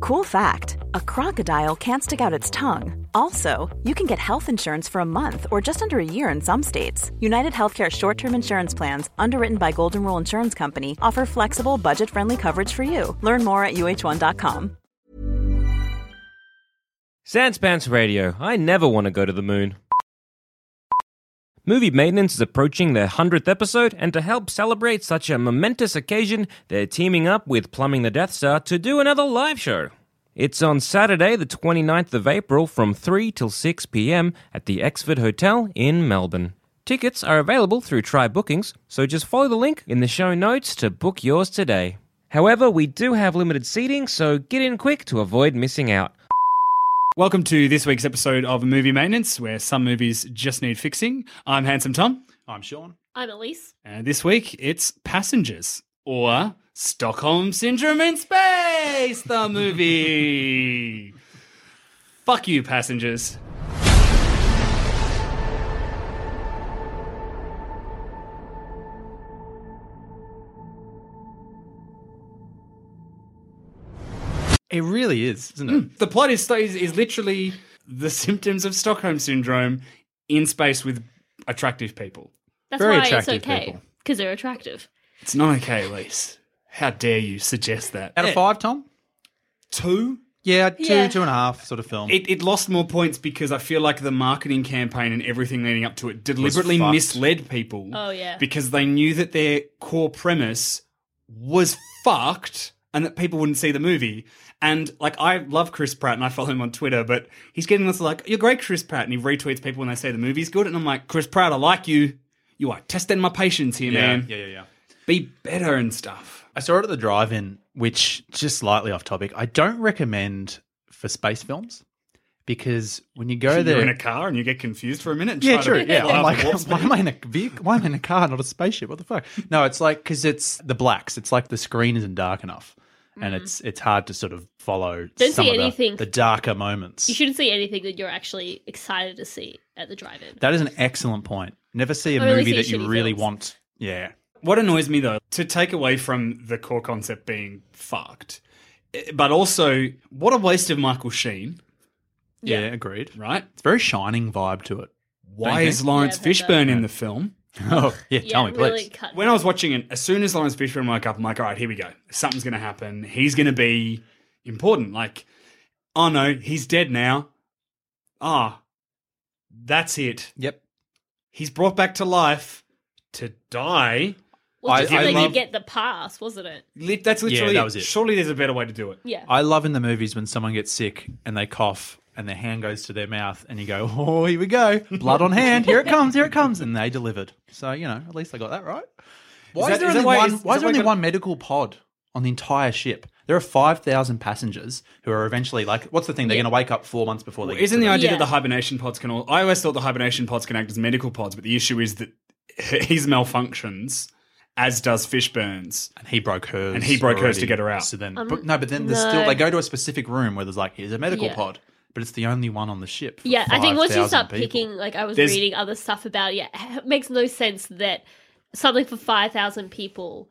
Cool fact a crocodile can't stick out its tongue. Also, you can get health insurance for a month or just under a year in some states. United Healthcare short term insurance plans, underwritten by Golden Rule Insurance Company, offer flexible, budget friendly coverage for you. Learn more at uh1.com. Sanspants Radio. I never want to go to the moon. Movie Maintenance is approaching their 100th episode, and to help celebrate such a momentous occasion, they're teaming up with Plumbing the Death Star to do another live show. It's on Saturday, the 29th of April from 3 till 6 pm at the Exford Hotel in Melbourne. Tickets are available through Try Bookings, so just follow the link in the show notes to book yours today. However, we do have limited seating, so get in quick to avoid missing out. Welcome to this week's episode of Movie Maintenance, where some movies just need fixing. I'm Handsome Tom, I'm Sean. I'm Elise. and this week it's Passengers or Stockholm Syndrome in Space, the movie. Fuck you, passengers. It really is, isn't it? Hmm. The plot is, is is literally the symptoms of Stockholm Syndrome in space with attractive people. That's Very why attractive it's okay because they're attractive. It's not okay, Elise. How dare you suggest that? Out of five, Tom? Two? Yeah, two, Yeah. two and a half sort of film. It, it lost more points because I feel like the marketing campaign and everything leading up to it deliberately fucked. misled people. Oh, yeah. Because they knew that their core premise was fucked and that people wouldn't see the movie. And like, I love Chris Pratt and I follow him on Twitter, but he's getting this like, "You're great, Chris Pratt," and he retweets people when they say the movie's good, and I'm like, Chris Pratt, I like you. You are testing my patience here, yeah, man. yeah, yeah, yeah. Be better and stuff. I saw it at the drive-in, which just slightly off topic. I don't recommend for space films because when you go You're there, in a car and you get confused for a minute. And yeah, try true. To Yeah, I'm like, why am I in a vehicle? Why am I in a car, not a spaceship? What the fuck? No, it's like because it's the blacks. It's like the screen isn't dark enough, and mm-hmm. it's it's hard to sort of follow. Don't some see of the- anything. the darker moments. You shouldn't see anything that you're actually excited to see at the drive-in. That is an excellent point. Never see a Only movie see that you really films. want. Yeah. What annoys me though, to take away from the core concept being fucked, eh, but also what a waste of Michael Sheen, Yeah, agreed. right? It's a very shining vibe to it. Why is? Laurence Yeah, that's Fishburne a- in the film? Oh, yeah, Yeah, tell me, really please. cut. When I was watching it, as soon as Laurence Fishburne woke up, I'm like, all right, here we go. Something's going to happen. He's going to be important. Like, oh no, he's dead now. Ah, that's it. Yep. He's brought back to life to die. Well, I- just so I they love- could get the pass, wasn't it? Lit- That's literally Yeah, that was it. Surely there's a better way to do it. Yeah. I love in the movies when someone gets sick and they cough and their hand goes to their mouth and you go, oh, here we go. Blood on hand. Here it comes. Here it comes. And they delivered. So, you know, at least they got that right. Why that- is there is that only why- one, is- why is is that there why only got- one medical pod on the entire ship? There are 5,000 passengers who are eventually like, what's the thing? They're Yeah. going to wake up four months before they get Isn't to the the- idea Yeah. that the hibernation pods can all? I always thought the hibernation pods can act as medical pods, but the issue is that his malfunctions, as does Fishburne's. And he broke hers. And he broke hers to get her out. So then, Um, but, no, but then there's no. still, they go to a specific room where there's like, here's a medical Yeah. pod. But it's the only one on the ship. for Yeah, I think once you start people. picking, like I was There's- reading other stuff about, yeah, it makes no sense that something for five thousand people,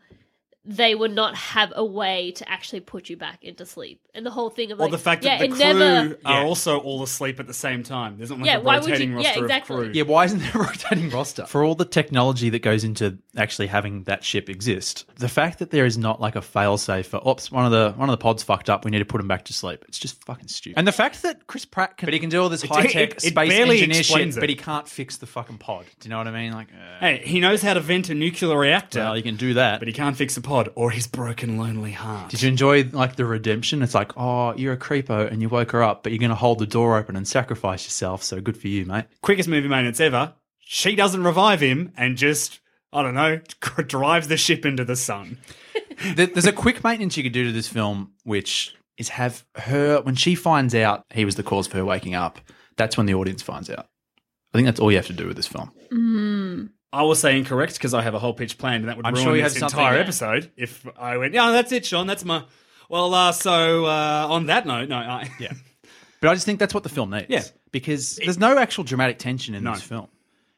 they would not have a way to actually put you back into sleep, and the whole thing of Or like, the fact yeah, that the crew never, are Yeah. also all asleep at the same time. There's not like Yeah, a why would you- rotating yeah, roster exactly. of crew. Yeah, why isn't there a rotating roster? For all the technology that goes into actually having that ship exist, the fact that there is not like a failsafe for oops, one of the one of the pods fucked up, we need to put him back to sleep. It's just fucking stupid. And the fact that Chris Pratt can but he can do all this high tech it- it space barely engineer shit, it. but he can't fix the fucking pod. Do you know what I mean? Like uh, Hey, he knows how to vent a nuclear reactor, well, you can do that. but he can't fix a pod or his broken, lonely heart. Did you enjoy like the redemption? It's like, oh, you're a creepo and you woke her up, but you're going to hold the door open and sacrifice yourself. So good for you, mate. Quickest movie maintenance ever. She doesn't revive him and just, I don't know, drives the ship into the sun. There's a quick maintenance you could do to this film, which is have her when she finds out he was the cause for her waking up. That's when the audience finds out. I think that's all you have to do with this film. Mm-hmm. I will say incorrect because I have a whole pitch planned, and that would I'm ruin sure you this entire episode if I went, "Yeah, that's it, Sean. That's my." Well, uh, so uh, on that note, no, I, Yeah. But I just think that's what the film needs. Yeah. Because there's no actual dramatic tension in No. this film.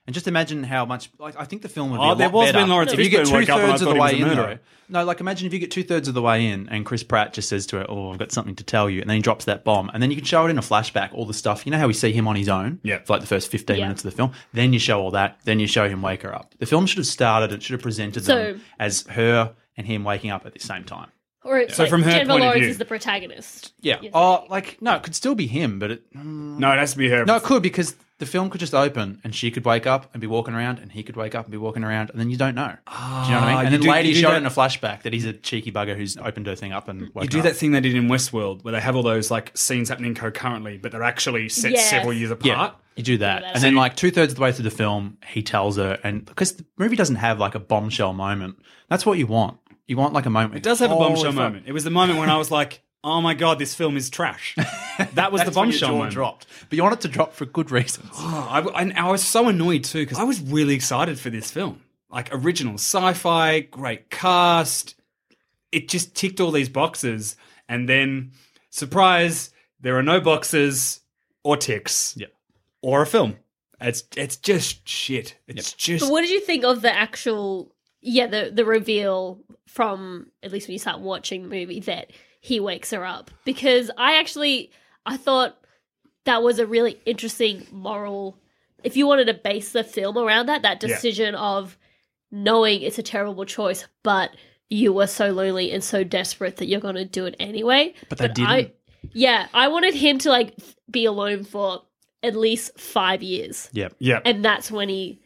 And just imagine how much. Like, I think the film would be Oh, a there lot was better when Laurence if you get Fishburne two woke up and I thirds of thought the he was way a in. murderer. Though. No, like imagine if you get two thirds of the way in and Chris Pratt just says to her, "Oh, I've got something to tell you," and then he drops that bomb, and then you can show it in a flashback, all the stuff. You know how we see him on his own, Yeah. for like the first fifteen Yeah. minutes of the film. Then you show all that. Then you show him wake her up. The film should have started. It should have presented So- them as her and him waking up at the same time. Or So like, from her Jennifer point of Lawrence view- is the protagonist. Yeah. You're Oh, like no, it could still be him, but it. no, it has to be her. No, it could because the film could just open and she could wake up and be walking around and he could wake up and be walking around and then you don't know. do you know what I Ah, mean? And you then do- later you you do show that- in a flashback that he's a cheeky bugger who's opened her thing up and woken You do up. that thing they did in Westworld where they have all those like scenes happening concurrently, but they're actually set Yes. several years apart. Yeah, apart. you do that, that. and then like two thirds of the way through the film, he tells her, and because the movie doesn't have like a bombshell moment, that's what you want. You want like a moment. It does have a Holy bombshell fuck. moment. It was the moment when I was like, "Oh my god, this film is trash." That was the That's when your bombshell jaw moment. dropped, but you want it to drop for good reasons. Oh, I, and I was so annoyed too because I was really excited for this film. Like original sci-fi, great cast. It just ticked all these boxes, and then surprise, there are no boxes or ticks. Yeah. Or a film. It's it's just shit. It's just But what did you think of the actual yeah, the the reveal from at least when you start watching the movie that he wakes her up? Because I actually I thought that was a really interesting moral if you wanted to base the film around that, that Yeah. decision of knowing it's a terrible choice, but you were so lonely and so desperate that you're gonna do it anyway. But they I, didn't. yeah, I wanted him to like be alone for at least five years Yeah, yeah. and that's when he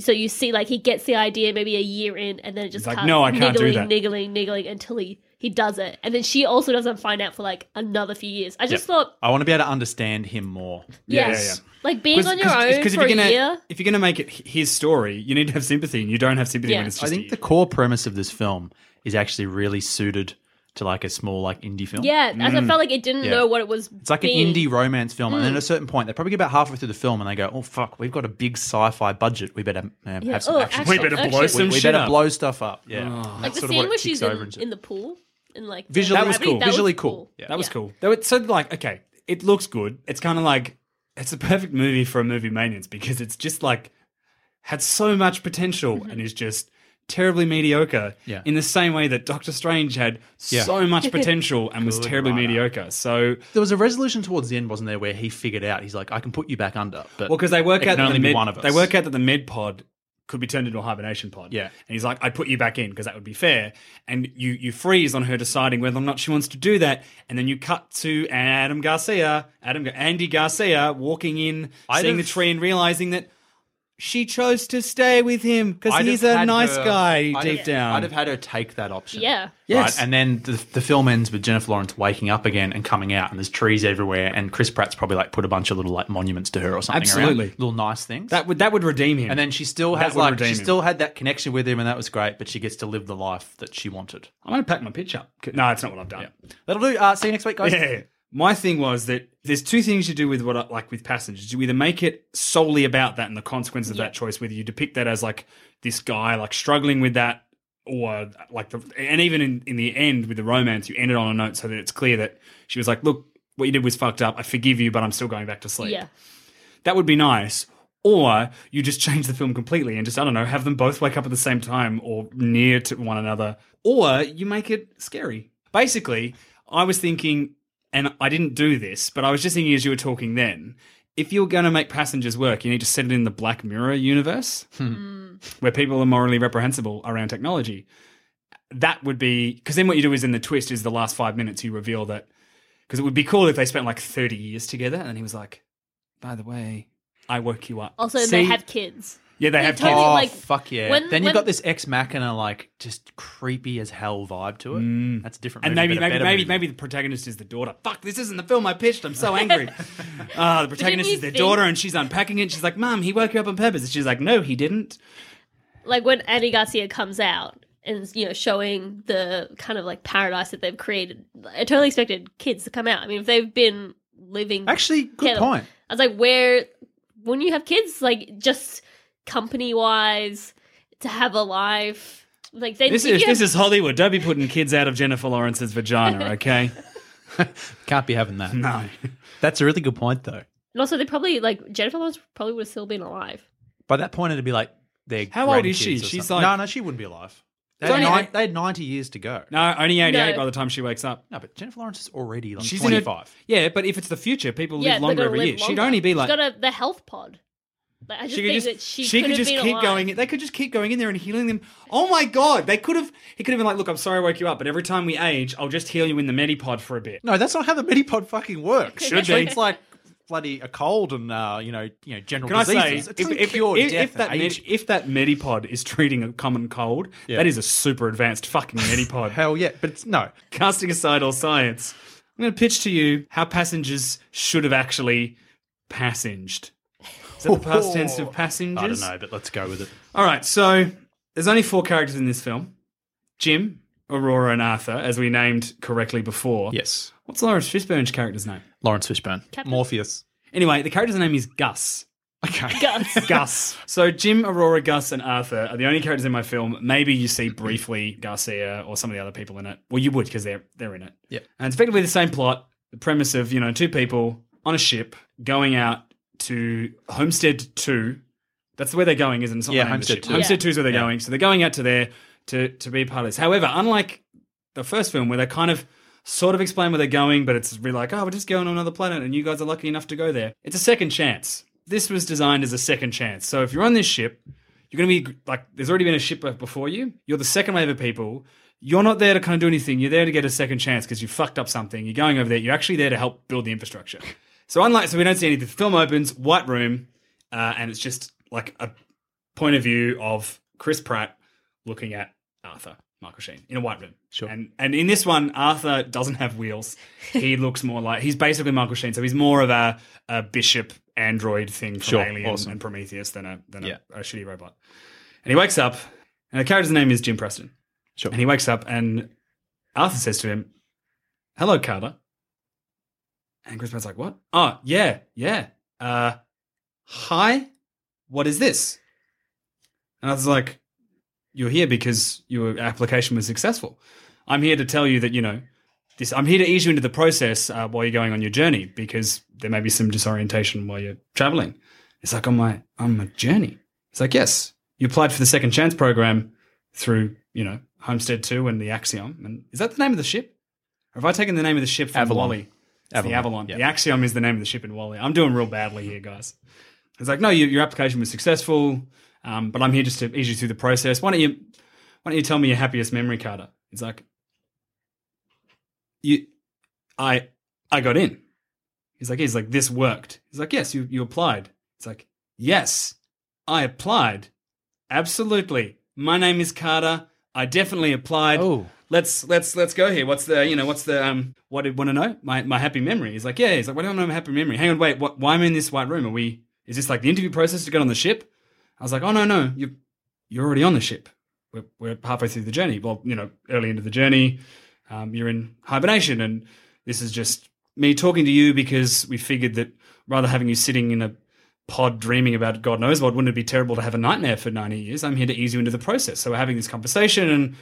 so you see like he gets the idea maybe a year in and then it just He's like, "No, I can't do niggling that." niggling niggling until he he does it and then she also doesn't find out for like another few years i just thought I want to be able to understand him more. Yes yeah, yeah. like being on your own if for you're a gonna year if you're gonna make it his story, you need to have sympathy, and you don't have sympathy Yeah. when it's I just think you. the core premise of this film is actually really suited to like a small like indie film. yeah as i felt like it didn't Yeah. know what it was It's like being. an indie romance film, Mm. and then at a certain point, they probably get about halfway through the film, and they go, "Oh fuck, we've got a big sci-fi budget. We better uh, Yeah. have some Oh, action. action, We better blow action. some we, we shit better up. blow stuff up." Yeah, like That's the sort of scene what it where she's kicks in, into. in the pool and like Visually- That was gravity, cool. Visually cool. That was Yeah. cool. That was, so like okay, it looks good. It's kind of like it's a perfect movie for a movie maintenance because it's just like had so much potential and is just terribly mediocre. Yeah. In the same way that Doctor Strange had Yeah. so much potential and was Good terribly writer. mediocre. So There was a resolution towards the end, wasn't there, where he figured out he's like, "I can put you back under," but well, because they work out that only the be med, one of us. they work out that the med pod could be turned into a hibernation pod. Yeah. and he's like, "I'd put you back in because that would be fair." And you you freeze on her deciding whether or not she wants to do that, and then you cut to Adam Garcia, Adam Andy Garcia walking in, I'd seeing have- the tree and realizing that she chose to stay with him because he's a nice her- guy I'd deep have- down. I'd have had her take that option. Yeah. Yes. Right? And then the, the film ends with Jennifer Lawrence waking up again and coming out, and there's trees everywhere, and Chris Pratt's probably like put a bunch of little like monuments to her or something. around. Absolutely. little nice things. that would that would redeem him. and then she still has would like redeem she him. still had that connection with him, and that was great. But she gets to live the life that she wanted. I'm going to pack my pitch up. No, that's not what I've done. That'll do. Uh, see you next week, guys. Yeah. My thing was that there's two things you do with what I, like with passengers. You either make it solely about that and the consequence of that choice, whether you depict that as like this guy like struggling with that, or like the and even in, in the end with the romance, you end it on a note so that it's clear that she was like, "Look, what you did was fucked up. I forgive you, but I'm still going back to sleep." yeah That would be nice. Or you just change the film completely and just I don't know, have them both wake up at the same time or near to one another. Or you make it scary. Basically, I was thinking, and I didn't do this, but I was just thinking as you were talking then, if you're going to make passengers work, you need to set it in the Black Mirror universe, hmm. Hmm. where people are morally reprehensible around technology. That would be because then what you do is in the twist is the last five minutes you reveal that because it would be cool if they spent like 30 years together and then he was like, by the way, I woke you up. also See? they have kids Yeah, they They have totally, kids. Oh like, fuck yeah! when- then you've when- got this ex machina like just creepy as hell vibe to it. That's a different. And movie, maybe but a maybe better maybe movie. maybe the protagonist is the daughter. Fuck, this isn't the film I pitched. I'm so angry. uh, the protagonist you is their think- daughter, and she's unpacking it. She's like, "Mom, he woke you up on purpose." And she's like, "No, he didn't." like when Andy Garcia comes out and you know showing the kind of like paradise that they've created. I totally expected kids to come out. I mean, if they've been living Actually, good Yeah. point. I was like, where when you have kids, like just company wise, to have a life, like they. This is have- this is Hollywood. Don't be putting kids out of Jennifer Lawrence's vagina, okay? Can't be having that. no. That's a really good point, though. and also they probably like Jennifer Lawrence probably would have still been alive. By that point, it'd be like they're How old is she? She's something. like- no, no, she wouldn't be alive. They had, only- nine, they had ninety years to go. No, only 88 No. by the time she wakes up. No, but Jennifer Lawrence is already like She's in her- twenty-five. Yeah, but if it's the future, people yeah, live longer every live year. She'd only be like She's got a, the health pod. Like, I just she could think just that she, she, could could have just been keep alive. going. They could just keep going in there and healing them. Oh my god, they could have. He could have been like, "Look, I'm sorry I woke you up, but every time we age, I'll just heal you in the Medipod for a bit." No, that's not how the Medipod fucking works. Should be. treats like bloody a cold and uh, you know, you know, general Can I say, diseases. If, if, cure if, death if that and med, if that Medipod is treating a common cold, Yeah. that is a super advanced fucking Medipod. Hell yeah, but it's no. Casting aside all science, I'm going to pitch to you how passengers should have actually passenged. Is that the past tense of passengers? I don't know, but let's go with it. All right, so there's only four characters in this film Jim, Aurora, and Arthur, as we named correctly before. Yes, What's Laurence Fishburne's character's name? Laurence Fishburne, Captain. Morpheus. Anyway, the character's name is Gus. Okay, Gus. Gus. So Jim, Aurora, Gus, and Arthur are the only characters in my film. Maybe you see briefly Garcia or some of the other people in it. Well, you would because they're they're in it. Yeah. And it's effectively the same plot. The premise of you know two people on a ship going out to Homestead Two. That's where they're going, isn't it? It's not Yeah, the name of the Homestead 2. Homestead Yeah. Two is where they're Yeah. going. So they're going out to there to to be part of this. However, unlike the first film where they kind of sort of explain where they're going, but it's really like, oh, we're just going on another planet and you guys are lucky enough to go there. It's a second chance. This was designed as a second chance. So if you're on this ship, you're going to be like, there's already been a ship before you. You're the second wave of people. You're not there to kind of do anything. You're there to get a second chance because you fucked up something. You're going over there. You're actually there to help build the infrastructure. So unlike, so we don't see anything. The film opens, white room, uh, and it's just like a point of view of Chris Pratt looking at Arthur, Michael Sheen, in a white room. Sure. And and in this one, Arthur doesn't have wheels. He looks more like he's basically Michael Sheen, so he's more of a, a bishop android thing from Sure, Alien awesome. and Prometheus than a than a, Yeah. a shitty robot. And he wakes up, and the character's name is Jim Preston. Sure. And he wakes up, and Arthur says to him, "Hello, Carter." And Chris Pratt's like, "What? Oh, yeah, yeah. Uh, hi. What is this?" And I was like, "You're here because your application was successful. I'm here to tell you that you know this. I'm here to ease you into the process uh, while you're going on your journey because there may be some disorientation while you're traveling." It's like on my on my journey. It's like, yes, you applied for the second chance program through you know Homestead Two and the Axiom. And is that the name of the ship? Or have I taken the name of the ship from Avalon. WALL-E? It's the Avalon, Avalon. yeah. The Axiom is the name of the ship in WALL-E. I'm doing real badly here, guys. It's like, no, your, your application was successful, um, but I'm here just to ease you through the process. Why don't you, why don't you tell me your happiest memory, Carter? It's like, you, I, I got in. He's like, he's like, this worked. He's like, yes, you, you applied. It's like, yes, I applied. Absolutely. My name is Carter. I definitely applied. Oh. Let's let's let's go here. What's the you know what's the um what do you want to know? My my happy memory. He's like, yeah. He's like, what do to know? My happy memory. Hang on, wait. What? Why am I in this white room? Are we? Is this like the interview process to get on the ship? I was like, oh no no, you you're already on the ship. We're we're halfway through the journey. Well, you know, early into the journey, um, you're in hibernation, and this is just me talking to you because we figured that rather having you sitting in a pod dreaming about God knows what, wouldn't it be terrible to have a nightmare for 90 years? I'm here to ease you into the process. So we're having this conversation and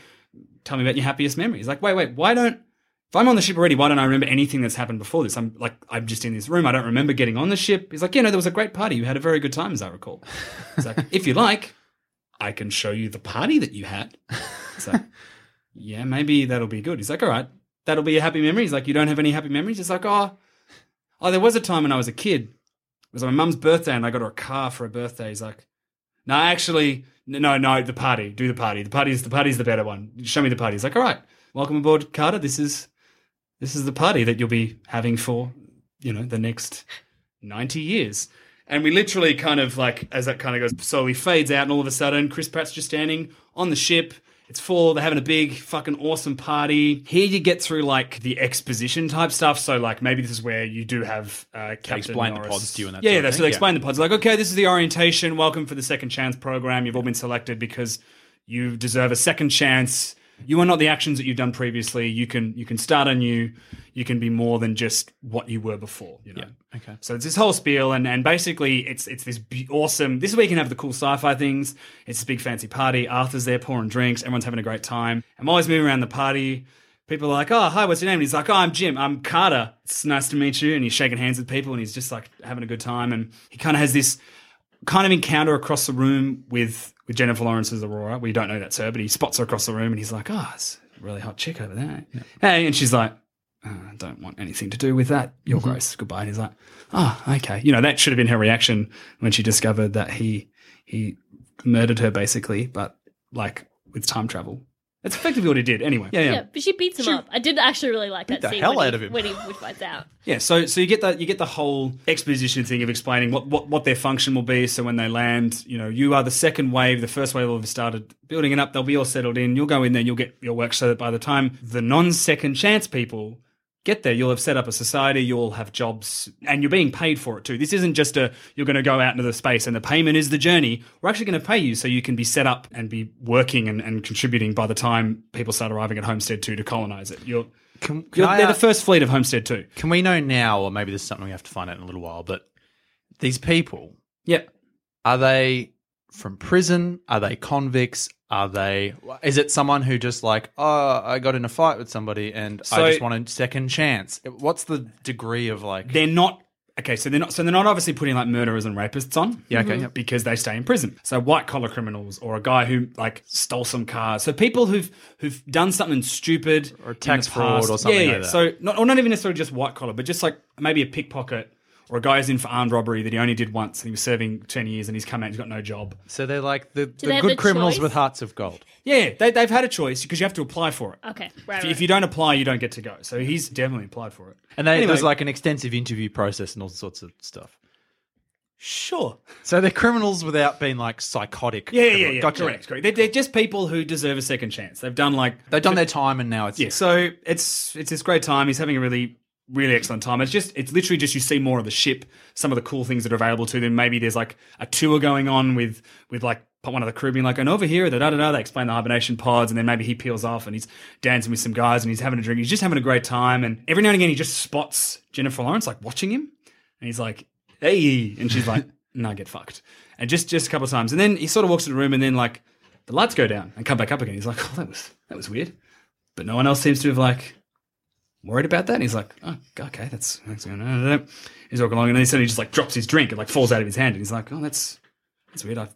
tell me about your happiest memories. Like, wait, wait, why don't, if I'm on the ship already, why don't I remember anything that's happened before this? I'm like, I'm just in this room. I don't remember getting on the ship. He's like, yeah, no, there was a great party. You had a very good time, as I recall. He's like, if you like, I can show you the party that you had. It's like, yeah, maybe that'll be good. He's like, all right, that'll be a happy memory. He's like, you don't have any happy memories? He's like, oh, oh, there was a time when I was a kid. It was my mum's birthday and I got her a car for her birthday. He's like, no, actually, no, no, the party. Do the party. The party's the party's the better one. Show me the party. He's like, all right, welcome aboard, Carter. This is this is the party that you'll be having for, you know, the next ninety years. And we literally kind of like, as that kind of goes, slowly fades out, and all of a sudden, Chris Pratt's just standing on the ship. It's full. They're having a big, fucking awesome party. Here you get through like the exposition type stuff. So like maybe this is where you do have uh, Captain explain the pods to you and that yeah, yeah. that's- So thing, they yeah. explain the pods. Like, okay, this is the orientation. Welcome for the second chance program. You've all been selected because You deserve a second chance. You are not the actions that you've done previously. You can you can start anew. You can be more than just what you were before. You know. Okay. So it's this whole spiel, and, and basically it's it's this awesome. This is where you can have the cool sci-fi things. It's this big fancy party. Arthur's there pouring drinks. Everyone's having a great time. I'm always moving around the party. People are like, "Oh, hi, what's your name?" And he's like, "Oh, I'm Jim. I'm Carter. It's nice to meet you." And he's shaking hands with people, and he's just like having a good time. And he kind of has this kind of encounter across the room with with Jennifer Lawrence's Aurora. We don't know that's her, but he spots her across the room, and he's like, "Oh, it's a really hot chick over there." Hey, and she's like, oh, I don't want anything to do with that. You're mm-hmm. gross. Goodbye. And he's like, oh, okay. You know, that should have been her reaction when she discovered that he he murdered her, basically, but like with time travel. That's effectively what he did. Anyway, yeah, yeah, Yeah, yeah. but she beats him up. I did actually really like that the scene hell when, out he, of him. when he finds out. Yeah, so so you get that you get the whole exposition thing of explaining what, what what their function will be. So when they land, you know, you are the second wave. The first wave will have started building it up. They'll be all settled in. You'll go in there. You'll get your work so that by the time the non-second chance people get there, you'll have set up a society, you'll have jobs, and you're being paid for it too. This isn't just a you're going to go out into the space and the payment is the journey. We're actually going to pay you so you can be set up and be working and, and contributing by the time people start arriving at Homestead 2 to colonize it. You're, Can, can you're they're the first fleet of Homestead 2. Can we know now, or maybe this is something we have to find out in a little while, but these people, Yep. are they from prison? Are they convicts? Are they, is it someone who just like, oh, I got in a fight with somebody and So- I just want a second chance? What's the degree of like, They're not okay, so they're not so they're not obviously putting like murderers and rapists on. Yeah, okay, mm-hmm. yeah. Because they stay in prison. So white collar criminals or a guy who like stole some cars. So people who've who've done something stupid Or tax fraud or something Yeah, like that. So not or not even necessarily just white collar, but just like maybe a pickpocket or a guy who's in for armed robbery that he only did once and he was serving 10 years and he's come out and he's got no job. so they're like the, the have good the criminals choice? with hearts of gold. Yeah, they, they've had a choice because you have to apply for it. Okay, right. If, you- right. if you don't apply, you don't get to go. So he's definitely applied for it. And they, Anyway. there's like an extensive interview process and all sorts of stuff. Sure. So they're criminals without being like psychotic. Yeah, yeah, yeah. yeah. Gotcha. Correct, correct. They're, they're just people who deserve a second chance. They've done like They've done their time and now it's yeah. So it's it's this great time. He's having a really really excellent time. It's just it's literally just you see more of the ship, some of the cool things that are available to them. Maybe there's like a tour going on with with like one of the crew being like, and over here, da da da. They explain the hibernation pods, and then maybe he peels off and he's dancing with some guys and he's having a drink. He's just having a great time. And every now and again, he just spots Jennifer Lawrence like watching him, and he's like, hey, and she's like, no, get fucked. And just just a couple of times, and then he sort of walks to the room, and then like the lights go down and come back up again. He's like, oh, that was that was weird. But no one else seems to have like worried about that. And he's like, oh, okay, that's, that's. He's walking along and then he suddenly just like drops his drink and like falls out of his hand. And he's like, oh, that's, that's weird. I,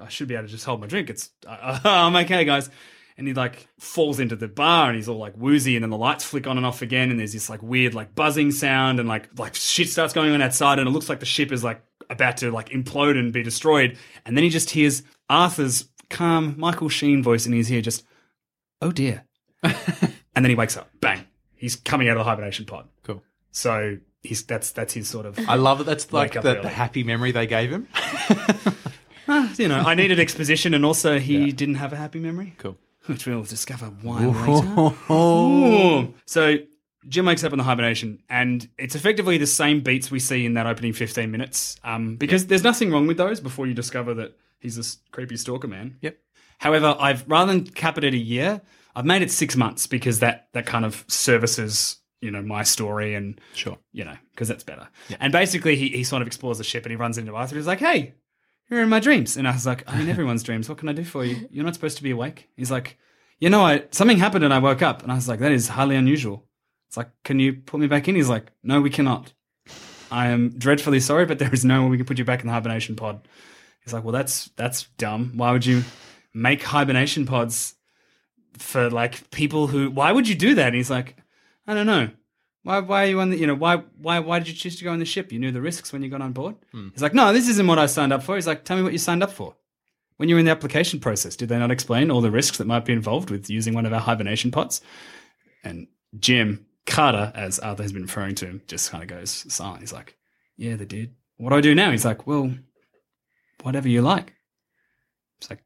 I should be able to just hold my drink. It's, uh, I'm okay, guys. And he like falls into the bar and he's all like woozy and then the lights flick on and off again and there's this like weird like buzzing sound and like like shit starts going on outside and it looks like the ship is like about to like implode and be destroyed and then he just hears Arthur's calm Michael Sheen voice in his ear just oh dear and then he wakes up bang he's coming out of the hibernation pod cool. so he's that's that's his sort of I love it. That's like the, the happy memory they gave him. you know I needed exposition and also he didn't have a happy memory Cool. which we'll discover why later. Ooh. So Jim wakes up in the hibernation, and it's effectively the same beats we see in that opening 15 minutes. Um, because there's nothing wrong with those before you discover that he's this creepy stalker man. Yep. However, I've rather than cap it at a year, I've made it six months because that that kind of services you know my story and Sure. you know because that's better. And basically, he he sort of explores the ship and he runs into Arthur. He's like, "Hey, you're in my dreams," and I was like, "I'm in everyone's dreams. What can I do for you? You're not supposed to be awake." He's like, "You know, I something happened and I woke up," and I was like, "That is highly unusual." It's like, "Can you put me back in?" He's like, "No, we cannot." I am dreadfully sorry, but there is no way we can put you back in the hibernation pod. He's like, well, that's that's dumb. Why would you make hibernation pods for like people who? Why would you do that? And he's like, I don't know. Why? Why are you on the? You know, why? Why? Why did you choose to go on the ship? You knew the risks when you got on board. Hmm. He's like, no, this isn't what I signed up for. He's like, tell me what you signed up for. When you were in the application process, did they not explain all the risks that might be involved with using one of our hibernation pods? And Jim Carter, as Arthur has been referring to him, just kind of goes silent. He's like, yeah, they did. What do I do now? He's like, well, whatever you like. It's like,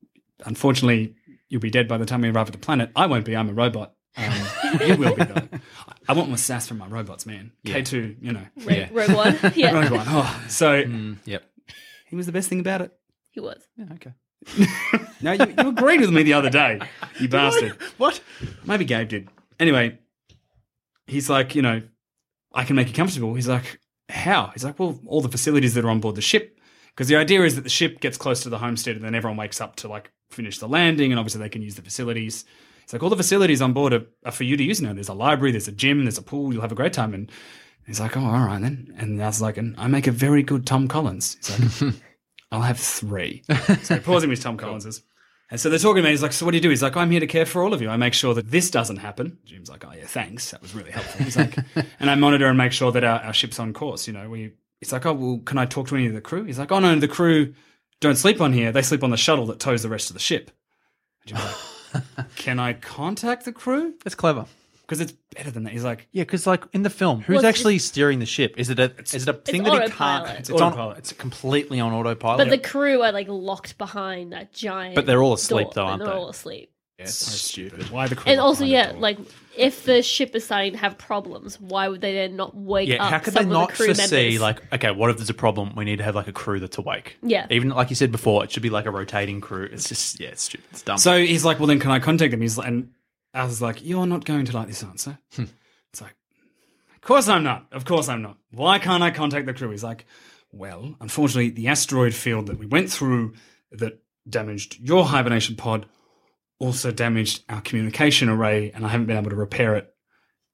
unfortunately, you'll be dead by the time we arrive at the planet. I won't be. I'm a robot. Um, you will be though. I want more sass from my robots, man. K2, you know. Rogue, Rogue One. Yeah, Rogue One. Oh, so Mm, yep. he was the best thing about it. he was. Yeah, okay. no, you, you agreed with me the other day, you bastard. What? Maybe Gabe did. Anyway, he's like, you know, I can make you comfortable. He's like, how? He's like, well, all the facilities that are on board the ship. Because the idea is that the ship gets close to the homestead and then everyone wakes up to like finish the landing and obviously they can use the facilities. It's like all the facilities on board are, are for you to use now. There's a library, there's a gym, there's a pool. You'll have a great time. And he's like, oh, all right then. And I was like, and I make a very good Tom Collins. He's like, I'll have three. So pausing with Tom Collins's. And so they're talking about. it. He's like, "So what do you do?" He's like, "I'm here to care for all of you. I make sure that this doesn't happen." Jim's like, "Oh yeah, thanks. That was really helpful." He's like, "And I monitor and make sure that our, our ship's on course." You know, we. It's like, "Oh well, can I talk to any of the crew?" He's like, "Oh no, the crew don't sleep on here. They sleep on the shuttle that tows the rest of the ship." Jim's like, "Can I contact the crew?" That's clever. Because it's better than that. He's like, Yeah, because like in the film, who's Well, it's- actually steering the ship? Is it a is it a thing that he autopilot. can't? It's It's, on. autopilot. It's completely on autopilot. But the crew are like locked behind that giant. But they're all asleep door, though, and aren't they're they? all asleep. "Yeah, it's so stupid. Why the crew?" And also, yeah, door?" like if the ship is starting to have problems, why would they then not wake yeah, up how could some they of not the crew foresee members? like okay, what if there's a problem? We need to have like a crew that's awake. Yeah. even like you said before, it should be like a rotating crew. It's just yeah, it's stupid. It's dumb. So he's like, well, then can I contact them? He's like, and Arthur's like, you're not going to like this answer. Hmm. it's like, of course I'm not. Of course I'm not. Why can't I contact the crew? He's like, well, unfortunately, the asteroid field that we went through that damaged your hibernation pod also damaged our communication array, and I haven't been able to repair it.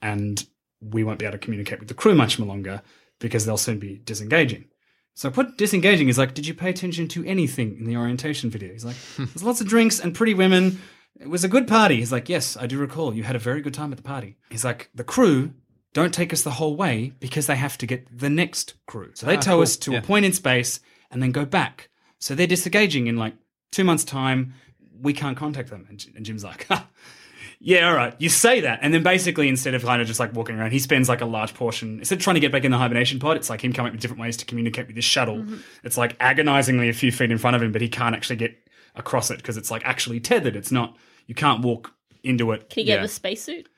And we won't be able to communicate with the crew much longer because they'll soon be disengaging. So what disengaging is like, did you pay attention to anything in the orientation video? He's like, there's lots of drinks and pretty women. It was a good party. He's like, yes, I do recall. You had a very good time at the party. He's like, the crew don't take us the whole way because they have to get the next crew. So they ah, tow us to a point in space and then go back. So they're disengaging in like two months' time. We can't contact them. And, and Jim's like, yeah, all right. You say that. And then basically, instead of kind of just like walking around, he spends like a large portion, instead of trying to get back in the hibernation pod, it's like him coming up with different ways to communicate with this shuttle. Mm-hmm. It's like agonizingly a few feet in front of him, but he can't actually get across it because it's like actually tethered. It's not, you can't walk into it. Can you get Yeah. the spacesuit?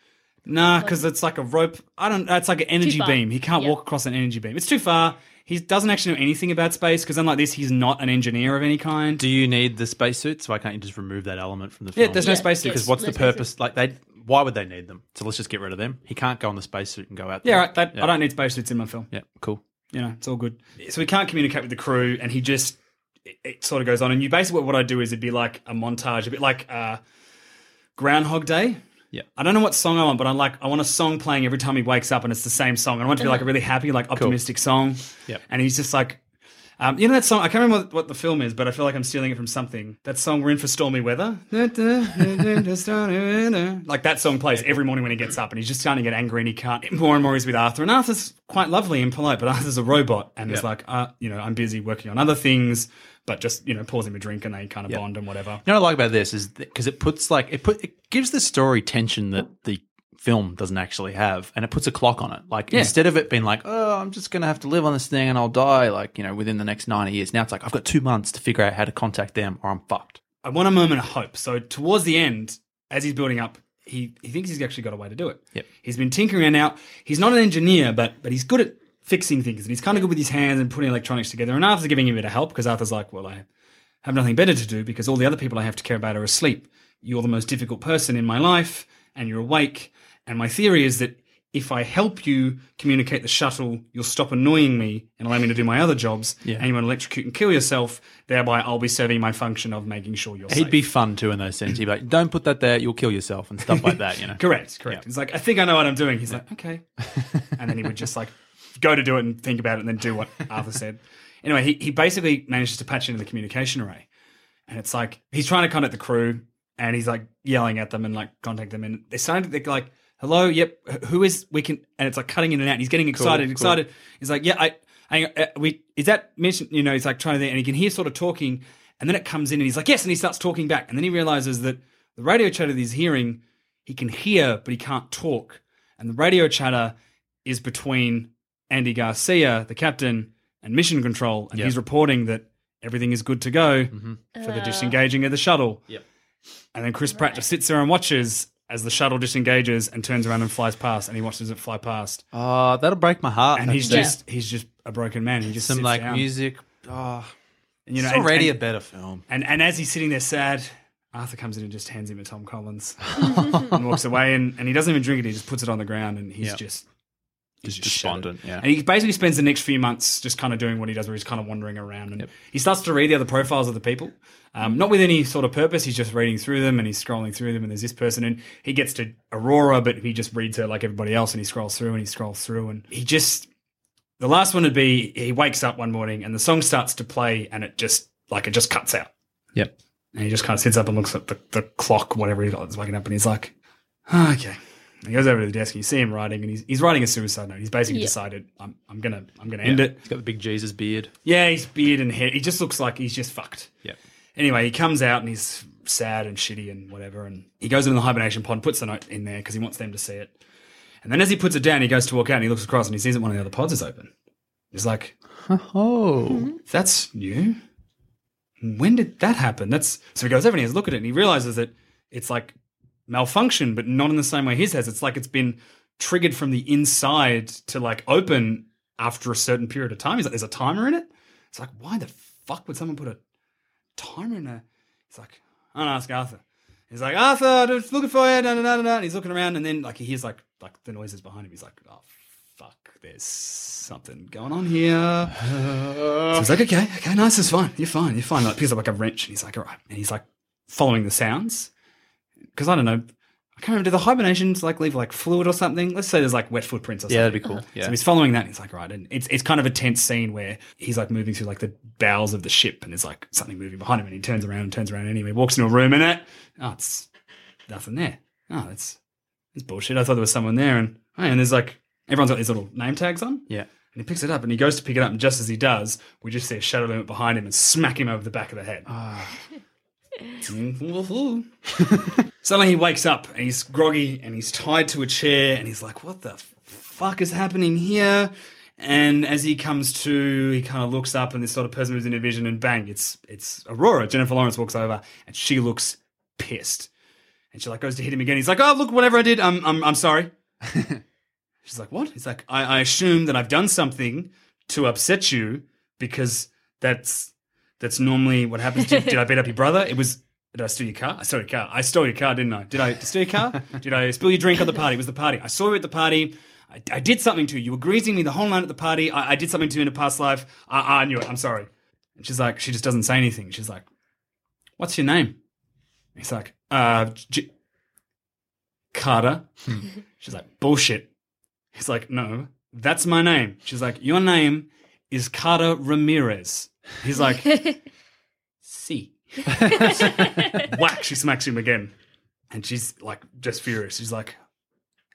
Nah, because it's like a rope. I don't. It's like an energy beam. He can't walk across an energy beam. It's too far. He doesn't actually know anything about space because unlike this, he's not an engineer of any kind. Do you need the spacesuit? So why can't you just remove that element from the film? Yeah, there's no Yeah, spacesuit. because what's no the spacesuit. purpose? Like they, why would they need them? So let's just get rid of them. He can't go on the spacesuit and go out. There. Yeah, right. That, Yeah. I don't need spacesuits in my film. Yeah, cool. you know, it's all good. So he can't communicate with the crew, and he just it, it sort of goes on. And you basically what I do is it'd be like a montage, a bit like uh, Groundhog Day. Yeah. I don't know what song I want, but I like I want a song playing every time he wakes up, and it's the same song. I want it to be like a really happy, like optimistic song. Yep. And he's just like, um, you know that song? I can't remember what, what the film is, but I feel like I'm stealing it from something. That song, "We're in for stormy weather." like that song plays every morning when he gets up, and he's just starting to get angry, and he can't. More and more he's with Arthur, and Arthur's quite lovely and polite, but Arthur's a robot, and it's like, uh, you know, I'm busy working on other things, but just you know, pours him a drink, and they kind of bond and whatever. You know what I like about this is because it puts like it put it gives the story tension that the film doesn't actually have, and it puts a clock on it. Like Yeah. instead of it being like, oh, I'm just gonna have to live on this thing and I'll die, like you know, within the next ninety years. Now it's like I've got two months to figure out how to contact them, or I'm fucked. I want a moment of hope. So towards the end, as he's building up, he, he thinks he's actually got a way to do it. Yep. He's been tinkering around now. He's not an engineer, but but he's good at fixing things, and he's kind of good with his hands and putting electronics together. And Arthur's giving him a bit of help because Arthur's like, well, I have nothing better to do because all the other people I have to care about are asleep. You're the most difficult person in my life, and you're awake. And my theory is that if I help you communicate the shuttle, you'll stop annoying me and allow me to do my other jobs. Yeah. And you won't electrocute and kill yourself. Thereby, I'll be serving my function of making sure you're He'd safe. be fun too in those scenes. He'd be like, don't put that there, you'll kill yourself and stuff like that. You know. Correct, correct. He's like, I think I know what I'm doing. He's like, okay. and then he would just like go to do it and think about it and then do what Arthur said. Anyway, he, he basically manages to patch into the communication array. And it's like, he's trying to contact the crew and he's like yelling at them and like contact them. And they're starting to, they're like, hello, yep, who is, we can, and it's like cutting in and out. And he's getting excited, cool. excited. He's like, yeah, I, I uh, we, is that mission, you know, he's like trying to, and he can hear sort of talking. And then it comes in and he's like, yes. And he starts talking back. And then he realizes that the radio chatter that he's hearing, he can hear, but he can't talk. And the radio chatter is between Andy Garcia, the captain, and mission control. And he's reporting that everything is good to go mm-hmm. for the uh. disengaging of the shuttle. Yep. And then Chris Pratt just sits there and watches as the shuttle disengages and turns around and flies past. And he watches it fly past. Oh, that'll break my heart. And he's That's- just he's just a broken man. He just some sits like down. music. Oh, And, you know, it's and- already and- a better film. And and as he's sitting there sad, Arthur comes in and just hands him a Tom Collins and walks away. And, and he doesn't even drink it. He just puts it on the ground and he's Yeah. just Just despondent, shattered. yeah. And he basically spends the next few months just kind of doing what he does, where he's kind of wandering around and he starts to read the other profiles of the people. Um, not with any sort of purpose. He's just reading through them and he's scrolling through them. And there's this person and he gets to Aurora, but he just reads her like everybody else. And he scrolls through and he scrolls through and he just the last one would be he wakes up one morning and the song starts to play and it just like it just cuts out. Yep. And he just kind of sits up and looks at the, the clock, whatever he's waking up, and he's like, "Ah, okay. And he goes over to the desk and you see him writing, and he's, he's writing a suicide note. He's basically Yeah. decided, I'm, I'm gonna I'm gonna end it. He's got the big Jesus beard. Yeah, his beard and hair. He just looks like he's just fucked. Yep. Anyway, he comes out and he's sad and shitty and whatever, and he goes into the hibernation pod, puts the note in there because he wants them to see it. And then as he puts it down, he goes to walk out and he looks across and he sees that one of the other pods is open. He's like, Oh. that's new. When did that happen? That's so he goes over and he has a look at it and he realizes that it's like malfunction, but not in the same way his has. It's like it's been triggered from the inside to like open after a certain period of time. He's like, there's a timer in it. It's like, why the fuck would someone put a timer in a? He's like, I'm gonna ask Arthur. He's like, Arthur, I'm just looking for you. Da, da, da, da. And he's looking around, and then like he hears like like the noises behind him. He's like, oh fuck, there's something going on here. So he's like, okay, okay, nice, it's fine. You're fine, you're fine. Like picks up like a wrench, and he's like, all right. And he's like following the sounds because I don't know. I can't remember. Do the hibernations like leave like fluid or something? Let's say there's like wet footprints or something. Yeah, that'd be cool. Uh-huh. Yeah. So he's following that. And he's like, right, and it's it's kind of a tense scene where he's like moving through like the bowels of the ship, and there's like something moving behind him, and he turns around and turns around anyway. Walks into a room, and it, oh, it's nothing there. Oh, that's that's bullshit. I thought there was someone there, and oh, and there's like everyone's got these little name tags on. Yeah. And he picks it up and he goes to pick it up, and just as he does, we just see a shadow limit behind him and smack him over the back of the head. Ah. Suddenly he wakes up and he's groggy and he's tied to a chair and he's like, "What the fuck is happening here?" And as he comes to, he kind of looks up and this sort of person who's in a vision and bang, it's it's Aurora. Jennifer Lawrence walks over and she looks pissed. And she like goes to hit him again. He's like, "Oh, look, whatever I did, I'm I'm I'm sorry." She's like, "What?" He's like, "I, I assume that I've done something to upset you because that's that's normally what happens. Did, did I beat up your brother? It was. Did I steal your car? I stole your car. I stole your car, didn't I? Did I steal your car? did I spill your drink on the party? It was the party. I saw you at the party. I, I did something to you. You were greasing me the whole night at the party. I, I did something to you in a past life. I, I knew it. I'm sorry. And she's like, she just doesn't say anything. She's like, "What's your name?" He's like, "Uh, J- Carter." She's like, "Bullshit." He's like, no, that's my name. She's like, your name is Carter Ramirez. He's like, see. Whack, she smacks him again. And she's like, just furious. She's like,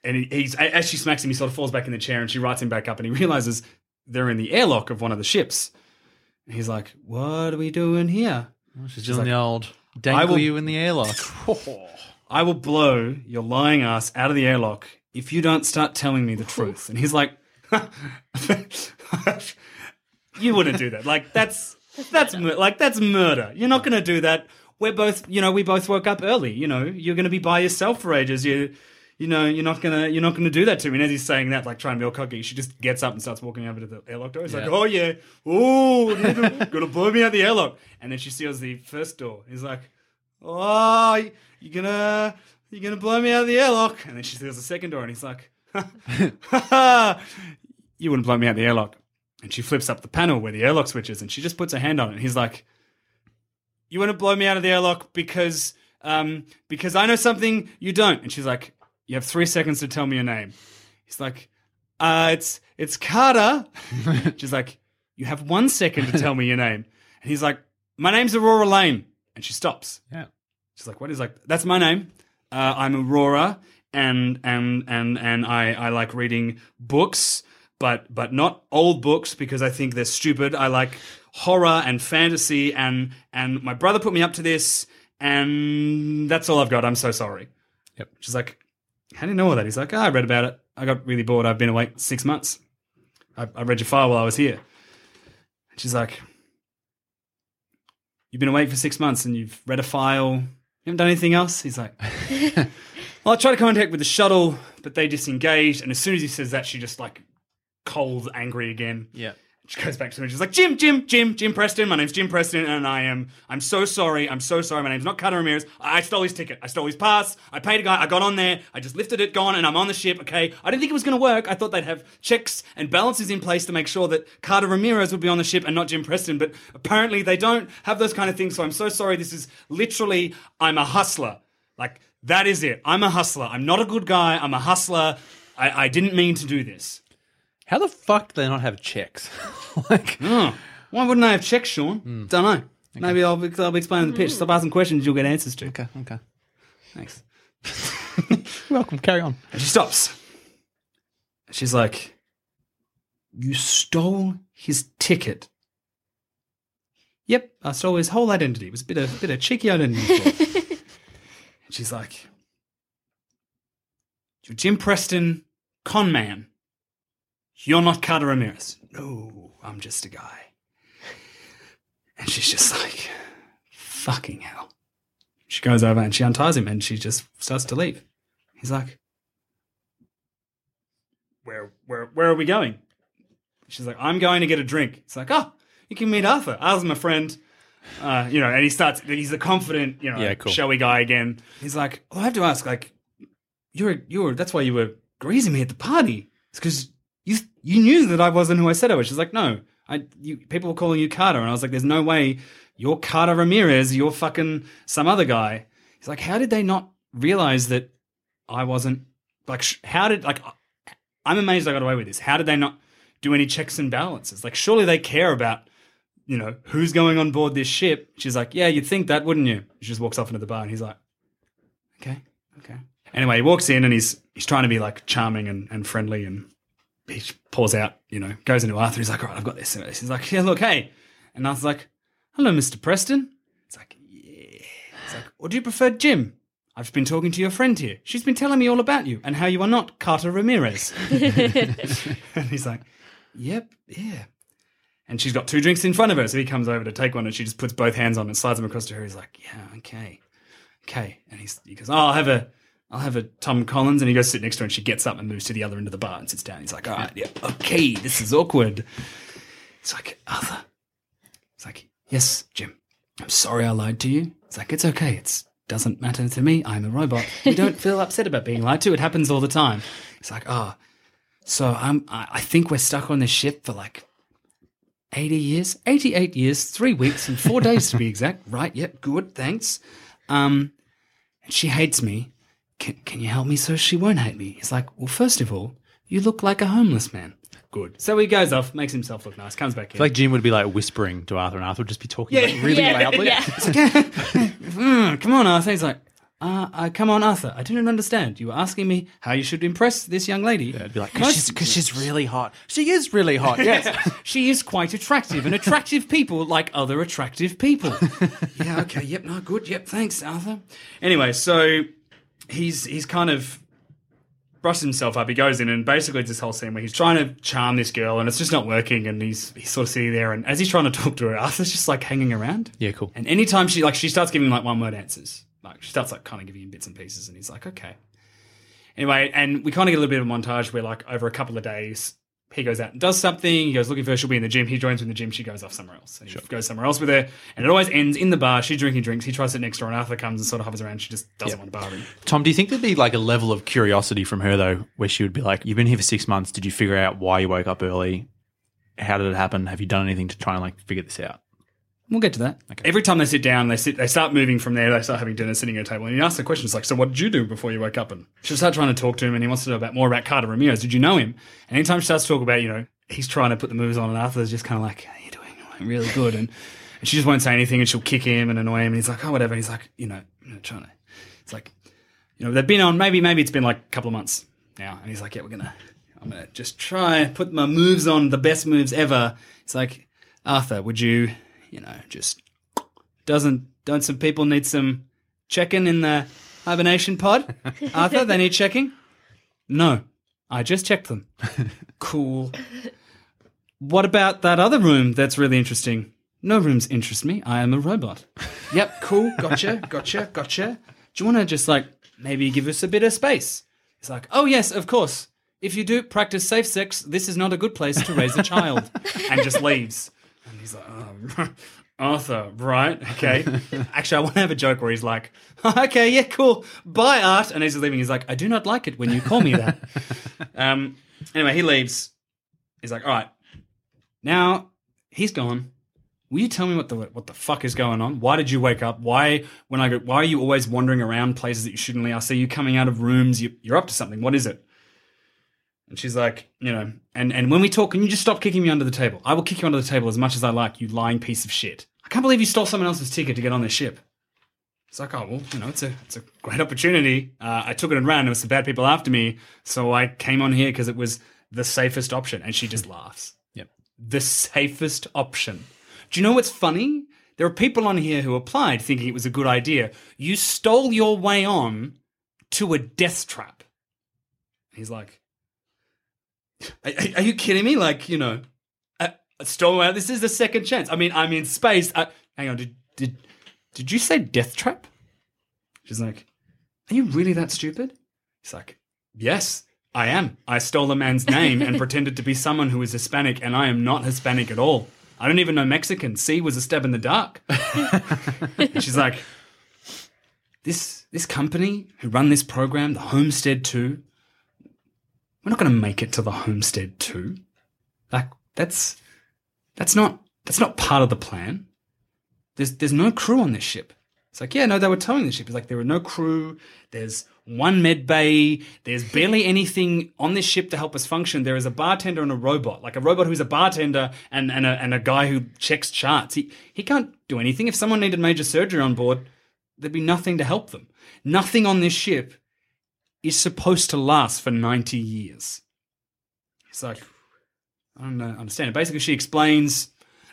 and he, he's, as she smacks him, he sort of falls back in the chair and she writes him back up and he realizes they're in the airlock of one of the ships. And he's like, what are we doing here? She's doing like, the old I dangle will- you in the airlock. I will blow your lying ass out of the airlock if you don't start telling me the truth. And he's like, you wouldn't do that. Like that's that's mur- like that's murder. You're not going to do that. We're both, you know, we both woke up early. You know, you're going to be by yourself for ages. You, you know, you're not gonna you're not gonna do that to me. And as he's saying that, like trying to be all cocky, she just gets up and starts walking over to the airlock door. He's like, Yeah. oh yeah, oh, gonna, gonna blow me out the airlock. And then she seals the first door. He's like, oh, you're gonna you're gonna blow me out of the airlock. And then she seals the second door, and he's like, ha ha, you wouldn't blow me out the airlock. And she flips up the panel where the airlock switch is, and she just puts her hand on it. And he's like, you want to blow me out of the airlock because um because I know something you don't. And she's like, you have three seconds to tell me your name. He's like, uh, it's it's Carter. she's like, you have one second to tell me your name. And he's like, my name's Aurora Lane. And she stops. Yeah. She's like, what is like? That's my name. Uh, I'm Aurora, and and and and I I like reading books, but but not old books because I think they're stupid. I like horror and fantasy, and and my brother put me up to this, and that's all I've got. I'm so sorry. Yep. She's like, how do you know all that? He's like, oh, I read about it. I got really bored. I've been awake six months. I, I read your file while I was here. And she's like, You've been awake for six months and you've read a file. You haven't done anything else? He's like, Well, I tried to contact with the shuttle, but they disengaged. And as soon as he says that, she just like cold, angry again. Yeah. She goes back to him and she's like, Jim, Jim, Jim, Jim Preston. My name's Jim Preston, and I am. I'm so sorry. I'm so sorry. My name's not Carter Ramirez. I I stole his ticket. I stole his pass. I paid a guy. I got on there. I just lifted it, gone, and I'm on the ship. Okay. I didn't think it was going to work. I thought they'd have checks and balances in place to make sure that Carter Ramirez would be on the ship and not Jim Preston. But apparently they don't have those kind of things. So I'm so sorry. This is literally. I'm a hustler. Like that is it. I'm a hustler. I'm not a good guy. I'm a hustler. I, I didn't mean to do this. How the fuck do they not have checks? like, Oh, why wouldn't I have checks, Sean? Hmm. Don't know. Maybe I'll be, I'll be explaining the pitch. Stop hmm. asking questions, you'll get answers to. okay, okay. Thanks. Welcome. Carry on. And she stops. She's like, You stole his ticket. Yep, I stole his whole identity. It was a bit of, bit of cheeky identity. fraud." and she's like, You're Jim Preston, con man. You're not Carter Ramirez. No, I'm just a guy. And she's just like, Fucking hell. She goes over and she unties him and she just starts to leave. He's like, where where where are we going? She's like, I'm going to get a drink. It's like, oh, you can meet Arthur. Arthur's my friend. Uh, you know, and he starts. He's a confident, you know, Yeah, cool. showy guy again. He's like, oh, I have to ask, like, you're you're. That's why you were greasing me at the party. It's because you you knew that I wasn't who I said I was. She's like, no, I you people were calling you Carter, and I was like, there's no way you're Carter Ramirez. You're fucking some other guy. He's like, how did they not realize that I wasn't like? Sh- how did like? I'm amazed I got away with this. How did they not do any checks and balances? Like, surely they care about, you know, who's going on board this ship. She's like, yeah, you'd think that, wouldn't you? She just walks off into the bar, and he's like, okay, okay. Anyway, he walks in and he's he's trying to be like charming and, and friendly, and he pours out, you know, goes into Arthur. He's like, all right, I've got this. He's like, yeah, look, hey, and Arthur's like, hello, Mister Preston. It's like, yeah. It's like, or do you prefer Jim? I've been talking to your friend here. She's been telling me all about you and how you are not Carter Ramirez. and he's like, Yep, yeah. And she's got two drinks in front of her, so he comes over to take one and she just puts both hands on and slides them across to her. He's like, Yeah, okay. Okay. And he's, he goes, Oh, I'll have a I'll have a Tom Collins and he goes sit next to her and she gets up and moves to the other end of the bar and sits down. He's like, All right, yeah, okay, this is awkward. It's like, Arthur. It's like, Yes, Jim. I'm sorry I lied to you. It's like, it's okay. It's doesn't matter to me. I'm a robot. You don't feel upset about being lied to. It happens all the time. It's like, oh, so I'm, I I think we're stuck on this ship for like 80 years, 88 years, three weeks, and four days to be exact. Right. Yep. Good. Thanks. Um, and she hates me. Can, can you help me so she won't hate me? He's like, well, first of all, you look like a homeless man. Good. So he goes off, makes himself look nice, comes back in. I feel like Jim would be like whispering to Arthur, and Arthur would just be talking Yeah. like, really yeah, loudly. yeah. "Hmm, come on, Arthur. He's like, uh, uh, come on, Arthur. I didn't understand. You were asking me how you should impress this young lady. It'd be like, Most- because she's, really hot. She is really hot. Yes. she is quite attractive, and attractive people like other attractive people. yeah, okay, yep, no, good, yep, thanks, Arthur. Anyway, so he's he's kind of brushed himself up. He goes in, and basically it's this whole scene where he's trying to charm this girl, and it's just not working. And he's he's sort of sitting there, and as he's trying to talk to her, Arthur's just like hanging around. Yeah, cool. And anytime she like she starts giving him like one word answers, like she starts like kind of giving him bits and pieces, and he's like, okay. Anyway, and we kind of get a little bit of a montage where like over a couple of days, he goes out and does something. He goes looking for her. She'll be in the gym. He joins her in the gym. She goes off somewhere else. And he goes somewhere else with her. And it always ends in the bar. She's drinking drinks. He tries to sit next her, and Arthur comes and sort of hovers around. She just doesn't want to bar him. Tom, do you think there'd be like a level of curiosity from her though, where she would be like, "You've been here for six months. Did you figure out why you woke up early? How did it happen? Have you done anything to try and like figure this out?" We'll get to that. Every time they sit down, they sit. They start moving from there. They start having dinner, sitting at a table, and he asks the questions like, "So, what did you do before you woke up?" And she'll start trying to talk to him, and he wants to know about more about Carter Ramirez. Did you know him? And anytime she starts to talk about, you know, he's trying to put the moves on, and Arthur's just kind of like, "How you doing? I'm really good." And, and she just won't say anything, and she'll kick him and annoy him, and he's like, "Oh, whatever." And he's like, you know, you know, trying to. It's like, you know, they've been on. Maybe, maybe it's been like a couple of months now, and he's like, "Yeah, we're gonna." I'm gonna just try put my moves on, the best moves ever. It's like, Arthur, would you, you know, just doesn't don't some people need some checking in the hibernation pod? Arthur, they need checking? No. I just checked them. cool. What about that other room that's really interesting? No rooms interest me. I am a robot. yep, cool. Gotcha, gotcha, gotcha. Do you want to just like maybe give us a bit of space? It's like, oh yes, of course. if you do practice safe sex, this is not a good place to raise a child. and just leaves. And he's like, oh, Arthur, right? Okay. Actually, I want to have a joke where he's like, okay, yeah, cool. Bye, Art. And as he's leaving, he's like, I do not like it when you call me that. um, anyway, he leaves. He's like, all right, now he's gone. Will you tell me what the what the fuck is going on? Why did you wake up? Why when I go? Why are you always wandering around places that you shouldn't? be? I see you coming out of rooms. You, you're up to something. What is it? And she's like, you know, and and when we talk, can you just stop kicking me under the table? I will kick you under the table as much as I like. You lying piece of shit. I can't believe you stole someone else's ticket to get on this ship. It's like, oh well, you know, it's a it's a great opportunity. Uh, I took it and ran. There was some bad people after me, so I came on here because it was the safest option. And she just laughs. Yep. The safest option. Do you know what's funny? There are people on here who applied thinking it was a good idea. You stole your way on to a death trap. He's like, are, are- you kidding me? Like, you know, I, I stole my. This is the second chance. I mean, I'm in space. I, hang on, did did did you say death trap? She's like, are you really that stupid? He's like, yes, I am. I stole a man's name and pretended to be someone who is Hispanic, and I am not Hispanic at all. I don't even know Mexican. C was a stab in the dark. She's like, this this company who run this program, the Homestead Two, we're not going to make it to the Homestead Two. Like that's that's not that's not part of the plan. There's there's no crew on this ship. It's like, yeah, no, they were towing the ship. It's like there were no crew. There's one med bay. There's barely anything on this ship to help us function. There is a bartender and a robot, like a robot who's a bartender and, and, a, and a guy who checks charts. He, he can't do anything. If someone needed major surgery on board, there'd be nothing to help them. Nothing on this ship is supposed to last for 90 years. It's like, I don't understand it. Basically, she explains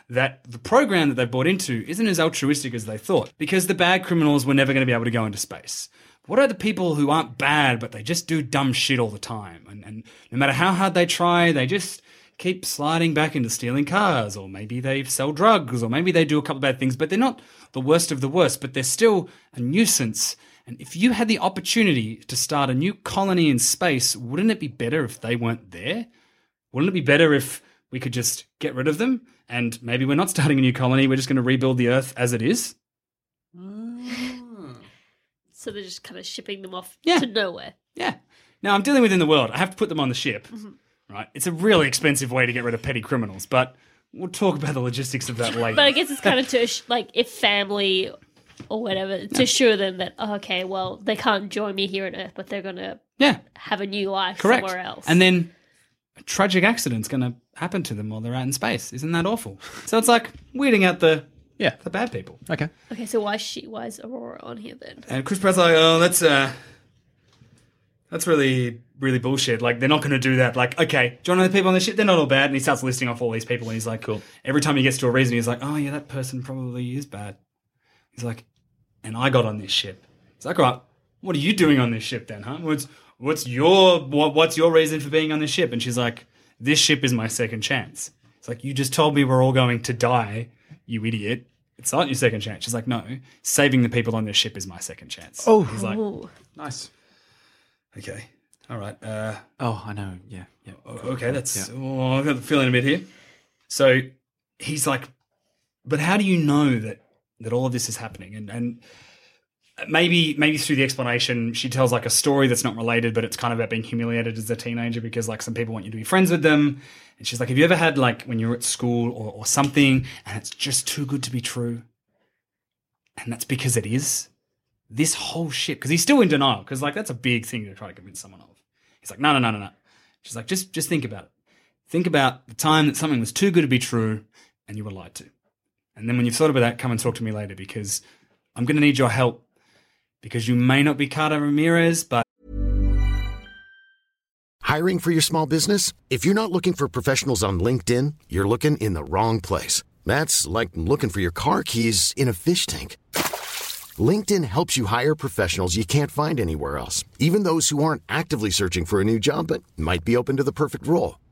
that the program that they bought into isn't as altruistic as they thought because the bad criminals were never going to be able to go into space. What are the people who aren't bad but they just do dumb shit all the time? And, and no matter how hard they try, they just keep sliding back into stealing cars, or maybe they sell drugs, or maybe they do a couple bad things, but they're not the worst of the worst, but they're still a nuisance. And if you had the opportunity to start a new colony in space, wouldn't it be better if they weren't there? Wouldn't it be better if we could just get rid of them? And maybe we're not starting a new colony, we're just going to rebuild the Earth as it is? Ah. So they're just kind of shipping them off Yeah. to nowhere. Yeah. Now I'm dealing within the world. I have to put them on the ship. Mm-hmm. Right? It's a really expensive way to get rid of petty criminals, but we'll talk about the logistics of that later. But I guess it's kind of to like if family or whatever to assure them that oh, okay, well they can't join me here on Earth, but they're gonna yeah, have a new life correct. somewhere else. And then a tragic accident's going to happen to them while they're out in space. Isn't that awful? So it's like weeding out the Yeah. the bad people. Okay. okay, so why is she why is Aurora on here then? And Chris Pratt's like, oh, that's uh, that's really really bullshit. Like they're not going to do that. Like, okay, do you want to know the people on the ship? They're not all bad. And he starts listing off all these people, and he's like, cool. Every time he gets to a reason, he's like, oh yeah, that person probably is bad. He's like, and I got on this ship. He's like, all right, what are you doing on this ship then, huh? What's what's your what, what's your reason for being on this ship? And she's like, this ship is my second chance. It's like you just told me we're all going to die, you idiot. It's not your second chance. She's like, no, saving the people on this ship is my second chance. Oh, he's like, Ooh. Nice. okay, all right. Uh, Oh, I know. Yeah. Yeah. okay, that's oh, I've got the feeling a bit here. So he's like, but how do you know that that all of this is happening? And and maybe maybe through the explanation, she tells like a story that's not related, but it's kind of about being humiliated as a teenager because like some people want you to be friends with them. And she's like, have you ever had like when you're at school or, or something and it's just too good to be true? And that's because it is. This whole shit, because he's still in denial, because like that's a big thing to try to convince someone of. He's like, no, no, no, no, no. She's like, just just think about it. Think about the time that something was too good to be true and you were lied to. And then when you've thought about that, come and talk to me later because I'm going to need your help because you may not be Carter Ramirez, but Hiring for your small business? If you're not looking for professionals on LinkedIn, you're looking in the wrong place. That's like looking for your car keys in a fish tank. LinkedIn helps you hire professionals you can't find anywhere else, even those who aren't actively searching for a new job but might be open to the perfect role.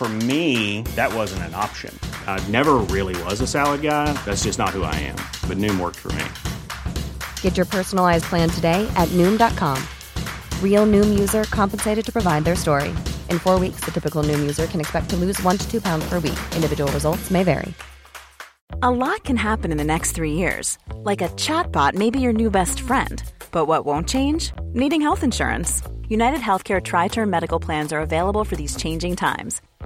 For me, that wasn't an option. I never really was a salad guy. That's just not who I am. But Noom worked for me. Get your personalized plan today at Noom.com. Real Noom user compensated to provide their story. In four weeks, the typical Noom user can expect to lose one to two pounds per week. Individual results may vary. A lot can happen in the next three years. Like a chatbot may be your new best friend. But what won't change? Needing health insurance. United Healthcare Tri Term Medical Plans are available for these changing times.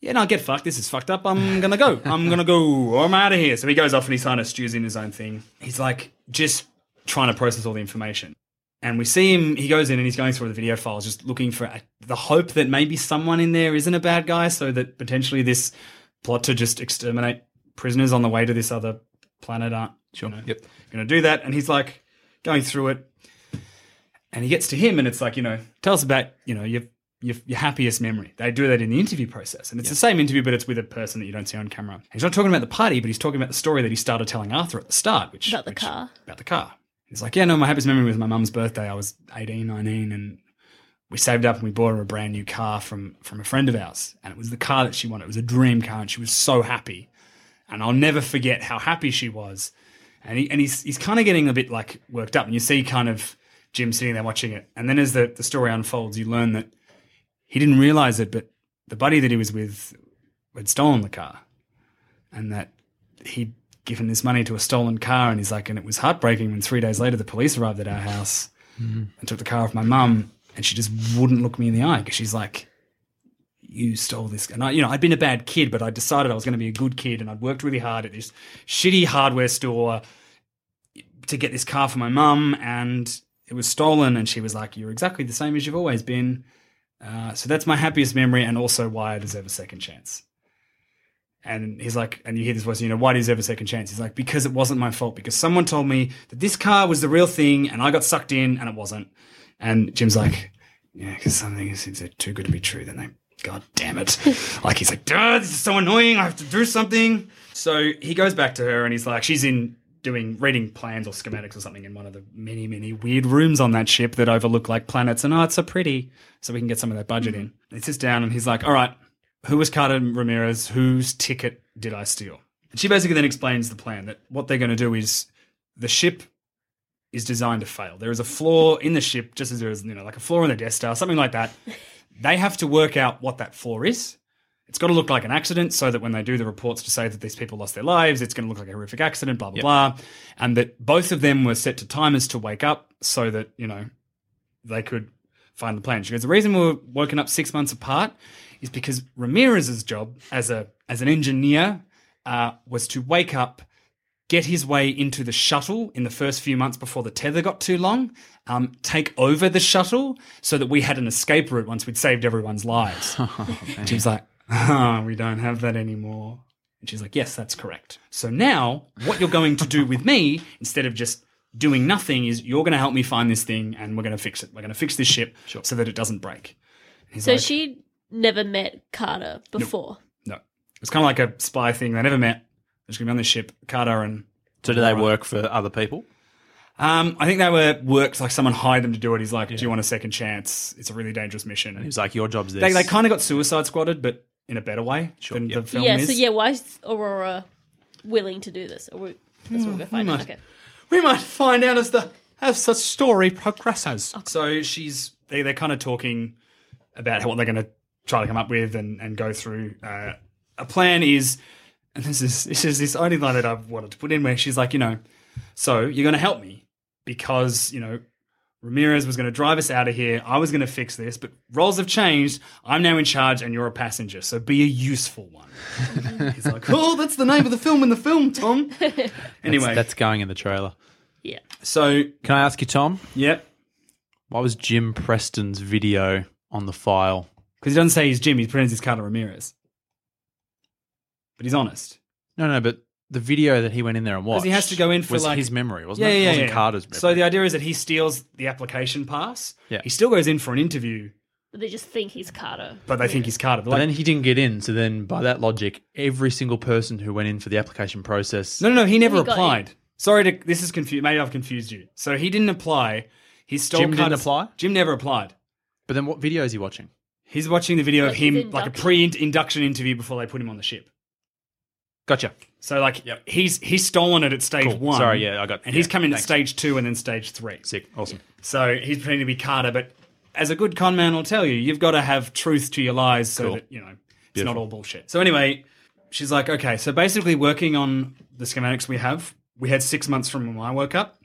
yeah, no, get fucked. This is fucked up. I'm gonna go. I'm gonna go. I'm out of here. So he goes off and he kind of stews in his own thing. He's like just trying to process all the information. And we see him, he goes in and he's going through the video files, just looking for a, the hope that maybe someone in there isn't a bad guy, so that potentially this plot to just exterminate prisoners on the way to this other planet aren't sure. You know, Yep. Going to do that. And he's like going through it. And he gets to him and it's like, you know, tell us about, you know, your, your, your happiest memory. They do that in the interview process. And it's the same interview, but it's with a person that you don't see on camera. And he's not talking about the party, but he's talking about the story that he started telling Arthur at the start, which About the which- car. About the car. He's like, yeah, no, my happiest memory was my mum's birthday. I was 18, 19, and we saved up and we bought her a brand new car from from a friend of ours. And it was the car that she wanted. It was a dream car, and she was so happy. And I'll never forget how happy she was. And he and he's he's kind of getting a bit like worked up. And you see kind of Jim sitting there watching it. And then as the, the story unfolds, you learn that he didn't realize it, but the buddy that he was with had stolen the car. And that he'd given this money to a stolen car. And he's like, and it was heartbreaking when three days later the police arrived at our house mm-hmm. and took the car off my mum. And she just wouldn't look me in the eye because she's like, you stole this. And I, you know, I'd been a bad kid, but I decided I was going to be a good kid, and I'd worked really hard at this shitty hardware store to get this car for my mum, and it was stolen. And she was like, "You're exactly the same as you've always been." Uh, so that's my happiest memory, and also why I deserve a second chance. And he's like, and you hear this voice, you know, why do you deserve a second chance? He's like, because it wasn't my fault. Because someone told me that this car was the real thing, and I got sucked in, and it wasn't. And Jim's like, yeah, because some things if they're too good to be true, then they, God damn it. like he's like, Duh, this is so annoying. I have to do something. So he goes back to her, and he's like, she's in doing reading plans or schematics or something in one of the many many weird rooms on that ship that overlook like planets and oh it's so pretty so we can get some of that budget hmm. in he sits down and he's like all right who was Carter Ramirez? Whose ticket did I steal? And she basically then explains the plan that what they're going to do is the ship is designed to fail. There is a flaw in the ship, just as there is, you know, like a flaw in the Death Star, something like that. they have to work out what that flaw is. It's got to look like an accident so that when they do the reports to say that these people lost their lives, it's going to look like a horrific accident, blah, blah, blah. And that both of them were set to timers to wake up so that, you know, they could find the plan. She goes, the reason we were woken up six months apart is because Ramirez's job as a as an engineer uh, was to wake up, get his way into the shuttle in the first few months before the tether got too long, um, take over the shuttle so that we had an escape route once we'd saved everyone's lives. she was like, oh, we don't have that anymore. And she's like, yes, that's correct. So now, what you're going to do with me, instead of just doing nothing, is you're going to help me find this thing and we're going to fix it. We're going to fix this ship sure. so that it doesn't break. He's So like, she never met Carter before. no. It's kind of like a spy thing. They never met. They're just going to be on this ship, Carter and. So do they work for other people? Um, I think they were worked like someone hired them to do it. He's like, "Do you want a second chance? It's a really dangerous mission." And he was like, "Your job's this." They, they kind of got suicide squatted, but in a better way than the film yeah, is. so yeah, why is Aurora willing to do this? Or we, that's what we're finding. might- Okay. We might find out as the as the story progresses. So she's they they're kind of talking about what they're going to try to come up with and and go through. Uh, a plan is, and this is this is this only line that I've wanted to put in where she's like, you know, so you're going to help me because you know. Ramirez was going to drive us out of here. I was going to fix this, but roles have changed. I'm now in charge, and you're a passenger. So be a useful one. He's like, "Oh, that's the name of the film in the film, Tom." Anyway, that's, that's going in the trailer. Yeah. so Can I ask you, Tom? Yep. Why was Jim Preston's video on the file? Because he doesn't say he's Jim, he pretends he's Carter Ramirez. But he's honest. No, no, but the video that he went in there and watched. Because he has to go in for was like his memory, wasn't yeah, it? Yeah, it wasn't yeah. Carter's memory. So the idea is that he steals the application pass. Yeah. He still goes in for an interview, They just think he's Carter. but they think he's Carter. They're but like, then he didn't get in. So then, by that logic, every single person who went in for the application process. no, no, no, he never He got applied. Sorry, to, this is confused. Maybe I've confused you. So he didn't apply. He stole Jim didn't Carter's- apply? Jim never applied. But then, what video is he watching? He's watching the video of Like his him, like a induction. pre-induction interview before they put him on the ship. Gotcha. So like he's he's stolen it at stage Cool. one. Sorry, yeah, I got- And he's yeah, in at thanks. stage two and then stage three. Sick. Awesome. So he's pretending to be Carter, but as a good con man will tell you, you've got to have truth to your lies so Cool. that, you know, it's Beautiful. not all bullshit. So anyway, she's like, okay, so basically working on the schematics we have, we had six months from when I woke up.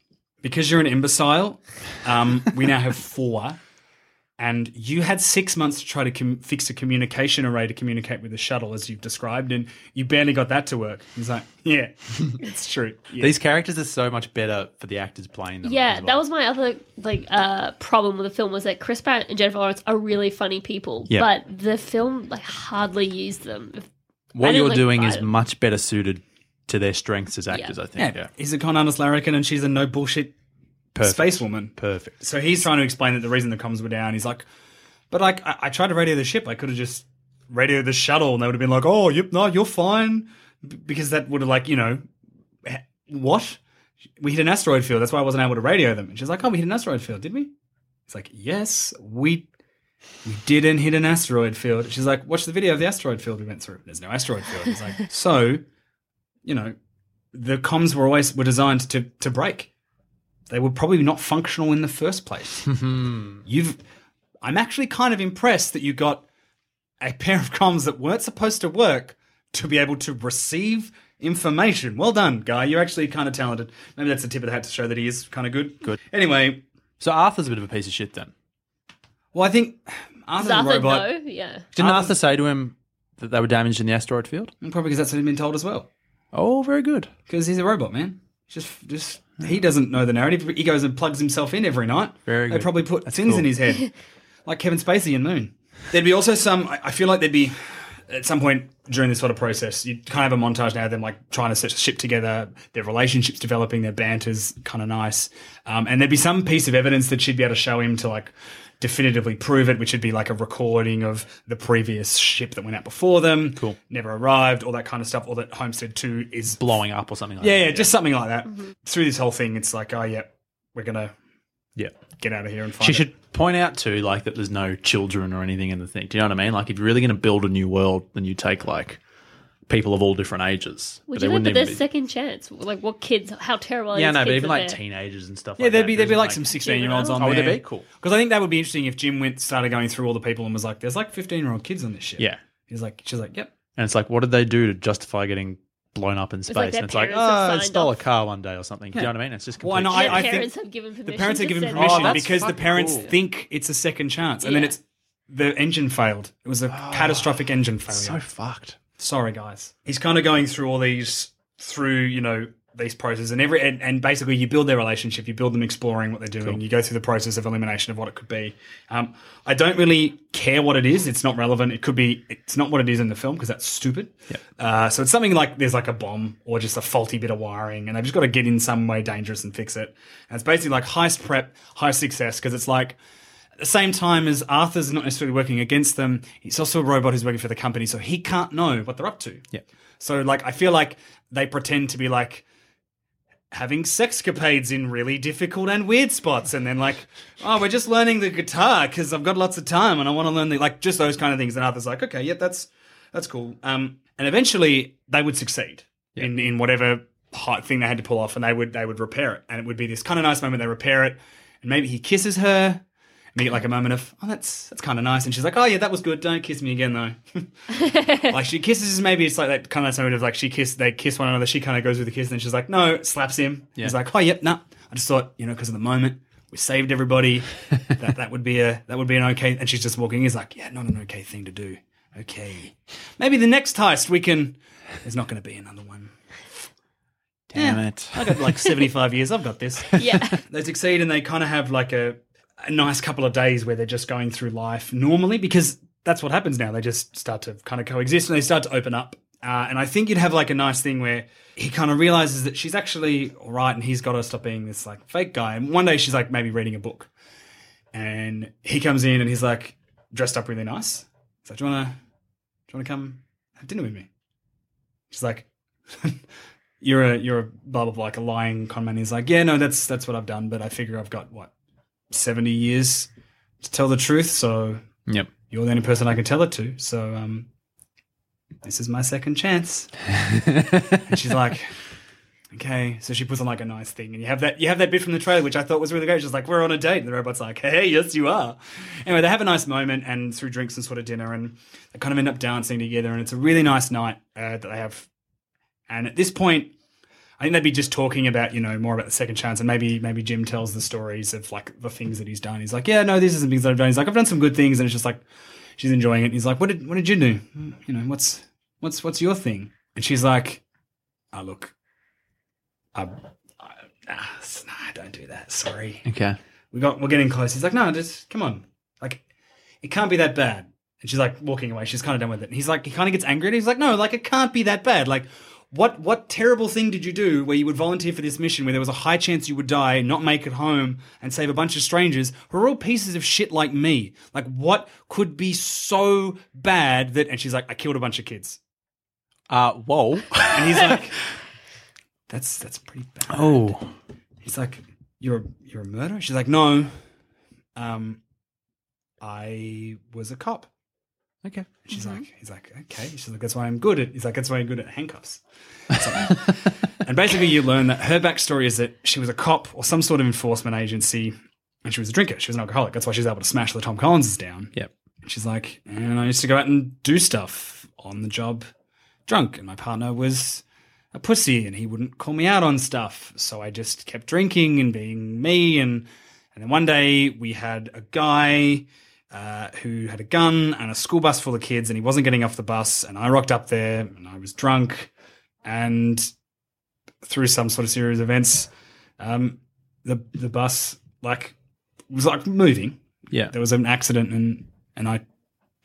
Because you're an imbecile, um, we now have four. And you had six months to try to com- fix a communication array to communicate with the shuttle, as you've described, and you barely got that to work. He's like, yeah, it's true. Yeah. These characters are so much better for the actors playing them. Yeah, well. that was my other like uh problem with the film was that Chris Pratt and Jennifer Lawrence are really funny people, Yeah. but the film like hardly used them. What you're like, doing is it. much better suited to their strengths as actors. I think. Yeah, Yeah. he's a con artist larrikin, and she's a no bullshit Perfect. space woman. Perfect. So he's trying to explain that the reason the comms were down, he's like, but like I, I tried to radio the ship, I could have just radioed the shuttle, and they would have been like, oh, yep, no, you're fine, B- because that would have like you know, what? We hit an asteroid field. That's why I wasn't able to radio them. And she's like, oh, we hit an asteroid field, did we? It's like, yes, we. We didn't hit an asteroid field. She's like, watch the video of the asteroid field we went through. There's no asteroid field. It's like, so, you know, the comms were always were designed to to break. They were probably not functional in the first place. You've I'm actually kind of impressed that you got a pair of comms that weren't supposed to work to be able to receive information. Well done, guy. You're actually kind of talented. Maybe that's a tip of the hat to show that he is kind of good. Good. Anyway, So Arthur's a bit of a piece of shit then. well, I think Does Arthur's a Arthur robot. know? Yeah. Didn't Arthur's- Arthur say to him that they were damaged in the asteroid field? Probably because that's what he's been told as well. Oh, very good. Because he's a robot, man. Just, just he doesn't know the narrative. He goes and plugs himself in every night. Very good. They good. probably put That's things cool. in his head, like Kevin Spacey and Moon. There'd be also some. I I feel like there'd be at some point during this sort of process, you kind of have a montage now of them like trying to set a ship together, their relationships developing, their banter's kind of nice, um, and there'd be some piece of evidence that she'd be able to show him to like definitively prove it, which would be like a recording of the previous ship that went out before them, Cool. never arrived, all that kind of stuff, or that Homestead Two is Blowing up or something like yeah, that. yeah, just something like that. Mm-hmm. Through this whole thing, it's like, oh yeah, we're gonna Yeah. get out of here and find. She it. should point out too, like that there's no children or anything in the thing. Do you know what I mean? Like if you're really going to build a new world, then you take like people of all different ages. Would they you know? wouldn't But there's be- second chance. Like what kids? How terrible? Are yeah, these no, but even like they're- teenagers and stuff. Yeah, like there'd that. be there'd be There's, like some sixteen year olds oh, on Oh, there. would there be? Cool. Because I think that would be interesting if Jim went started going through all the people and was like, "There's like fifteen year old kids on this ship." Yeah, he's like, she's like, "Yep." and it's like, what did they do to justify getting blown up in space? like and it's like, oh, I stole off. a car one day or something. Do you know what I mean? It's just Well, complete no, I- Their I think parents have given permission. The parents are to given permission Oh, because the parents cool. think it's a second chance, and then it's the engine failed. It was a oh. catastrophic engine failure. so fucked. Sorry guys. He's kind of going through all these through you know these processes and every and, and basically you build their relationship you build them exploring what they're doing you go through the process of elimination of what it could be. Um, i don't really care what it is it's not relevant it could be it's not what it is in the film because that's stupid. Uh, so it's something like there's like a bomb or just a faulty bit of wiring and they've just got to get in some way dangerous and fix it. And it's basically like heist prep high success because it's like at the same time as Arthur's not necessarily working against them, he's also a robot who's working for the company, so he can't know what they're up to. Yeah. So like I feel like they pretend to be like having sexcapades in really difficult and weird spots and then like oh we're just learning the guitar because i've got lots of time and i want to learn the like just those kind of things and arthur's like okay yeah that's that's cool um and eventually they would succeed in in whatever hot thing they had to pull off and they would they would repair it and it would be this kind of nice moment they repair it and maybe he kisses her and they like a moment of oh that's that's kind of nice. And she's like oh yeah that was good. Don't kiss me again though. Like she kisses maybe it's like that kind of nice moment of like she kiss they kiss one another she kind of goes with the kiss and then she's like no slaps him. He's like oh yep nah. I just thought you know because of the moment we saved everybody that that would be a that would be an okay and she's just walking he's like yeah not an okay thing to do. Okay. Maybe the next heist we can there's not going to be another one. Damn it. I got like 75 years I've got this. Yeah. they succeed and they kind of have like a a nice couple of days where they're just going through life normally because that's what happens now. They just start to kind of coexist and they start to open up. Uh, and I think you'd have like a nice thing where he kind of realizes that she's actually all right and he's got to stop being this like fake guy. And one day she's like maybe reading a book and he comes in and he's like dressed up really nice. He's like, do you want to, do you want to come have dinner with me? She's like, you're a, you're a blah, blah, blah, like a lying con man. He's like, yeah, no, that's, that's what I've done. But I figure I've got what, 70 years to tell the truth. So Yep. you're the only person I can tell it to. So um, this is my second chance. and she's like, okay. So she puts on like a nice thing, and you have that you have that bit from the trailer, which I thought was really great. She's like, we're on a date, and the robot's like, hey, yes, you are. Anyway, they have a nice moment, and through drinks and sort of dinner, and they kind of end up dancing together, and it's a really nice night uh, that they have. And at this point. I think they'd be just talking about, you know, more about the second chance, and maybe maybe Jim tells the stories of like the things that he's done. He's like, yeah, no, these are some things that I've done. He's like, I've done some good things, and it's just like she's enjoying it. He's like, what did what did you do? You know, what's what's what's your thing? And she's like, oh look, I, I ah, nah, don't do that. Sorry, Okay. we got we're getting close. He's like, no, just come on, like it can't be that bad. And she's like walking away. She's kind of done with it. And he's like, he kind of gets angry. And he's like, no, like it can't be that bad. Like. What what terrible thing did you do where you would volunteer for this mission where there was a high chance you would die, not make it home, and save a bunch of strangers who are all pieces of shit like me? Like what could be so bad that? And she's like, I killed a bunch of kids. Uh, whoa. And he's like, that's that's pretty bad. oh. He's like, you're a, you're a murderer. She's like, no, um, I was a cop. Okay. And she's mm-hmm. like, he's like, okay. She's like, that's why I'm good at. He's like, that's why I'm good at handcuffs. And basically, you learn that her backstory is that she was a cop or some sort of enforcement agency, and she was a drinker. She was an alcoholic. That's why she's able to smash the Tom Collinses down. Yep. And she's like, and I used to go out and do stuff on the job drunk, and my partner was a pussy, and he wouldn't call me out on stuff. So I just kept drinking and being me, and and then one day we had a guy uh, who had a gun and a school bus full of kids, and he wasn't getting off the bus, and I rocked up there, and I was drunk, and through some sort of series of events, um, the the bus like was like moving, Yeah. there was an accident and and I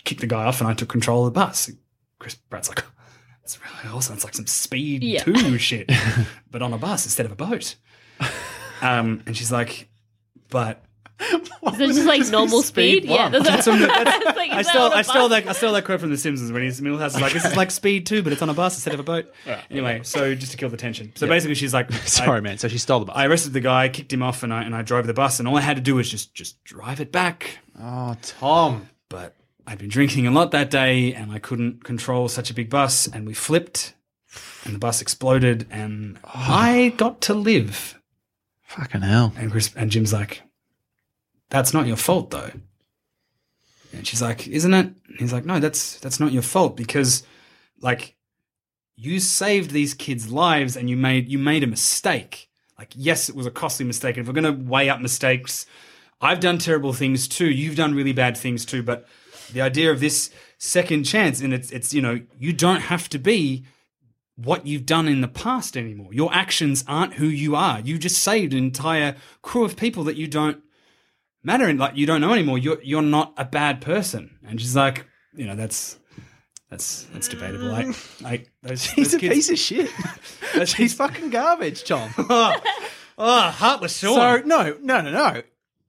kicked the guy off and I took control of the bus. Chris Pratt's like, it's really awesome. It's like some speed Yeah. two shit, but on a bus instead of a boat. Um, and she's like, but Is it just like normal speed? Yeah, one. That's what- that's- It's like, I is that stole on a I stole bus? that I stole that quote from The Simpsons when he's in Milhouse is like, this is like speed two, but it's on a bus instead of a boat. Anyway, so just to kill the tension. So basically, she's like, Sorry, man. So she stole the bus. I arrested the guy, kicked him off, and I and I drove the bus, and all I had to do was just just drive it back oh, Tom. but I'd been drinking a lot that day and I couldn't control such a big bus and we flipped and the bus exploded and oh. I got to live. Fucking hell. And Chris and Jim's like, That's not your fault though. And she's like, Isn't it? And he's like, No, that's that's not your fault because like you saved these kids' lives and you made you made a mistake. Like, yes, it was a costly mistake. And if we're gonna weigh up mistakes, I've done terrible things too. You've done really bad things too. But the idea of this second chance, and it's it's you know, you don't have to be what you've done in the past anymore. Your actions aren't who you are. You just saved an entire crew of people that you don't matter and like you don't know anymore. You're you're not a bad person. And she's like, you know, that's that's that's debatable. Like, like those, He's those a kids- piece of shit. those He's kids- fucking garbage, Tom. oh, oh, heartless Sean. So no, no, no, no.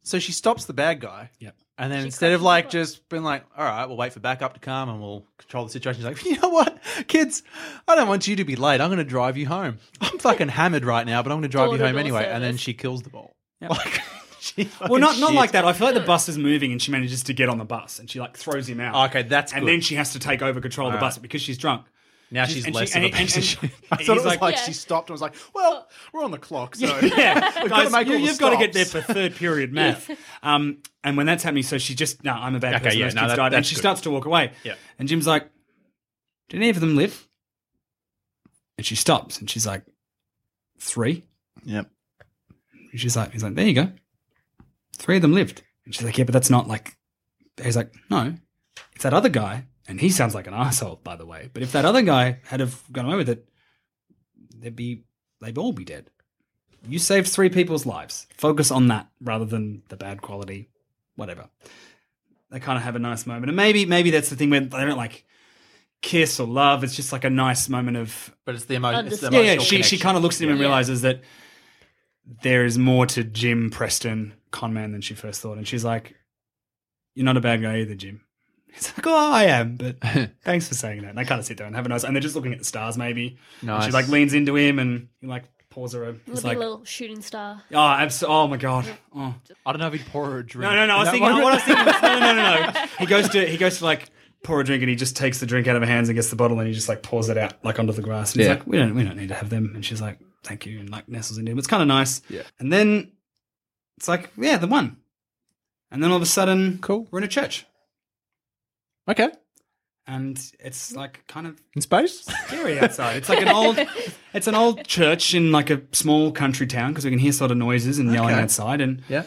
So she stops the bad guy. Yep. And then She instead of like just being like, all right, we'll wait for backup to come and we'll control the situation. She's like, you know what, kids, I don't want you to be late. I'm going to drive you home. I'm fucking hammered right now, but I'm going to drive you home Door-to-door anyway. And then she kills the ball. Like, she Well, not not fucking like that. I feel like the bus is moving and she manages to get on the bus and she like throws him out. Okay, that's and good. then she has to take over control of the All bus because she's drunk. Now She's- she's, less she- of a and- piece of shit. I thought it was like- like, Yeah. she stopped and was like, well, we're on the clock, so Yeah, we've got guys, to make you, all the have got to get there for third period math. Um, and when that's happening, so she just no, I'm a bad Okay, person. yeah, those no, kids that- died, and she good. starts to walk away. Yeah. and Jim's like, "Did any of them live?" And she stops, and she's like, three. Yep. And she's like, he's like, there you go. Three of them lived. And she's like, yeah, but that's not like. He's like, no, it's that other guy, and he sounds like an asshole, by the way. But if that other guy had have gone away with it, they'd be they'd all be dead. you saved three people's lives. Focus on that rather than the bad quality, whatever. They kind of have a nice moment, and maybe maybe that's the thing where they don't like kiss or love. It's just like a nice moment of But it's the, emo- it's the Understand. yeah, yeah. She she kind of looks at him and Yeah. realizes that there is more to Jim Preston conman than she first thought, and she's like, "You're not a bad guy either, Jim." He's like, "Oh, I am," but thanks for saying that. And they kind of sit there and have a nice, and they're just looking at the stars, maybe. And she like leans into him and he like pours her. A, Little, he's like, little shooting star. "Oh, abs- oh my god." Oh. I don't know if he'd pour her a drink. No, no, no. I was thinking. What I was thinking was, no, no, no, no. He goes to he goes to like pour a drink and he just takes the drink out of her hands and gets the bottle and he just like pours it out like onto the grass. And he's Yeah. like, we don't we don't need to have them. And she's like, thank you, and like nestles into him. It's kind of nice. Yeah. And then it's like, yeah, the one. And then all of a sudden, Cool. we're in a church, Okay. and it's like kind of In space? scary outside. It's like an old, it's an old church in like a small country town because we can hear sort of noises and yelling Okay. outside and. Yeah.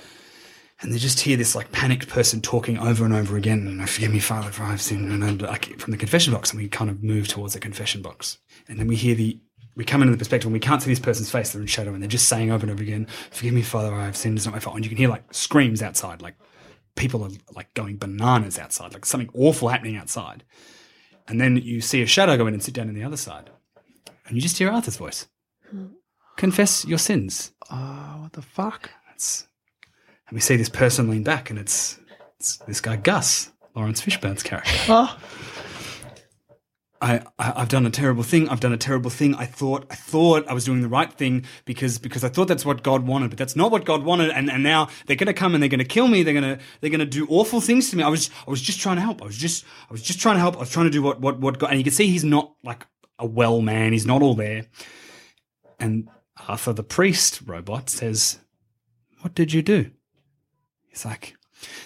and they just hear this like panicked person talking over and over again. And forgive me, Father, for I've sinned. And like from the confession box, and we kind of move towards the confession box, and then we hear the. We come into the perspective and we can't see this person's face; they're in shadow, and they're just saying over and over again, "Forgive me, Father, I have sinned. It's not my fault." And you can hear like screams outside, like people are like going bananas outside, like something awful happening outside. And then you see a shadow go in and sit down on the other side, and you just hear Arthur's voice: "Confess your sins." Oh, what the fuck? It's, and we see this person lean back, and it's, it's this guy Gus, Laurence Fishburne's character. Oh. I, I I've done a terrible thing. I've done a terrible thing. I thought I thought I was doing the right thing because because I thought that's what God wanted, but that's not what God wanted. And and now they're gonna come and they're gonna kill me. They're gonna they're gonna do awful things to me. I was I was just trying to help. I was just I was just trying to help. I was trying to do what what what God. And you can see he's not like a well man. He's not all there. And Arthur the priest robot says, "What did you do?" He's like,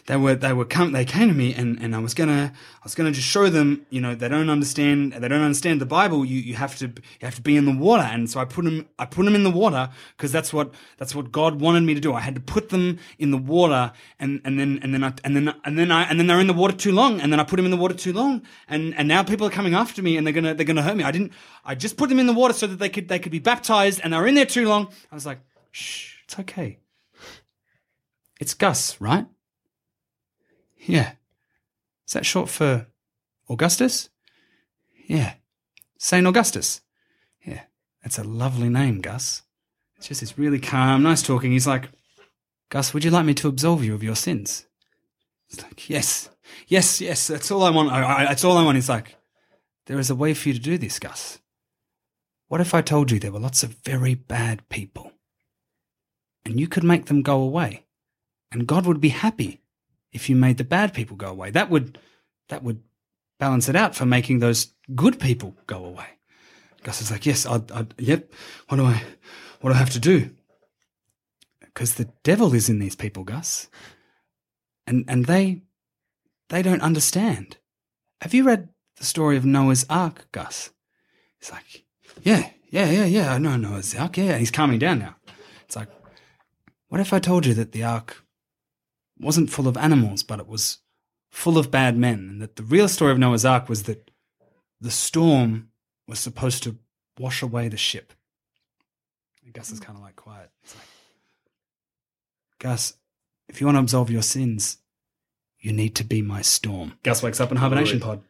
they were they were come they came to me and, and I was gonna I was gonna just show them you know they don't understand they don't understand the Bible. You you have to you have to be in the water. And so I put them I put them in the water because that's what that's what God wanted me to do. I had to put them in the water and and then and then I, and then and then I and then they're in the water too long. And then I put them in the water too long. And and now people are coming after me and they're gonna they're gonna hurt me. I didn't I just put them in the water so that they could they could be baptized and they're in there too long. I was like shh it's okay. It's Gus right yeah. Is that short for Augustus? Yeah. St. Augustus. Yeah. That's a lovely name, Gus. It's just this really calm, nice talking. He's like, Gus, would you like me to absolve you of your sins? It's like, yes, yes, yes, that's all I want. I, I, that's all I want. He's like, there is a way for you to do this, Gus. What if I told you there were lots of very bad people? And you could make them go away. And God would be happy if you made the bad people go away. That would that would balance it out for making those good people go away. Gus is like, yes, I, I, yep. What do I, what do I have to do? Because the devil is in these people, Gus, and and they, they don't understand. Have you read the story of Noah's Ark, Gus? He's like, yeah, yeah, yeah, yeah. I know Noah's Ark. Yeah, and he's calming down now. It's like, what if I told you that the Ark wasn't full of animals, but it was full of bad men, and that the real story of Noah's Ark was that the storm was supposed to wash away the ship. And Gus is kind of like quiet. It's like, Gus, if you want to absolve your sins, you need to be my storm. Gus wakes up in hibernation pod.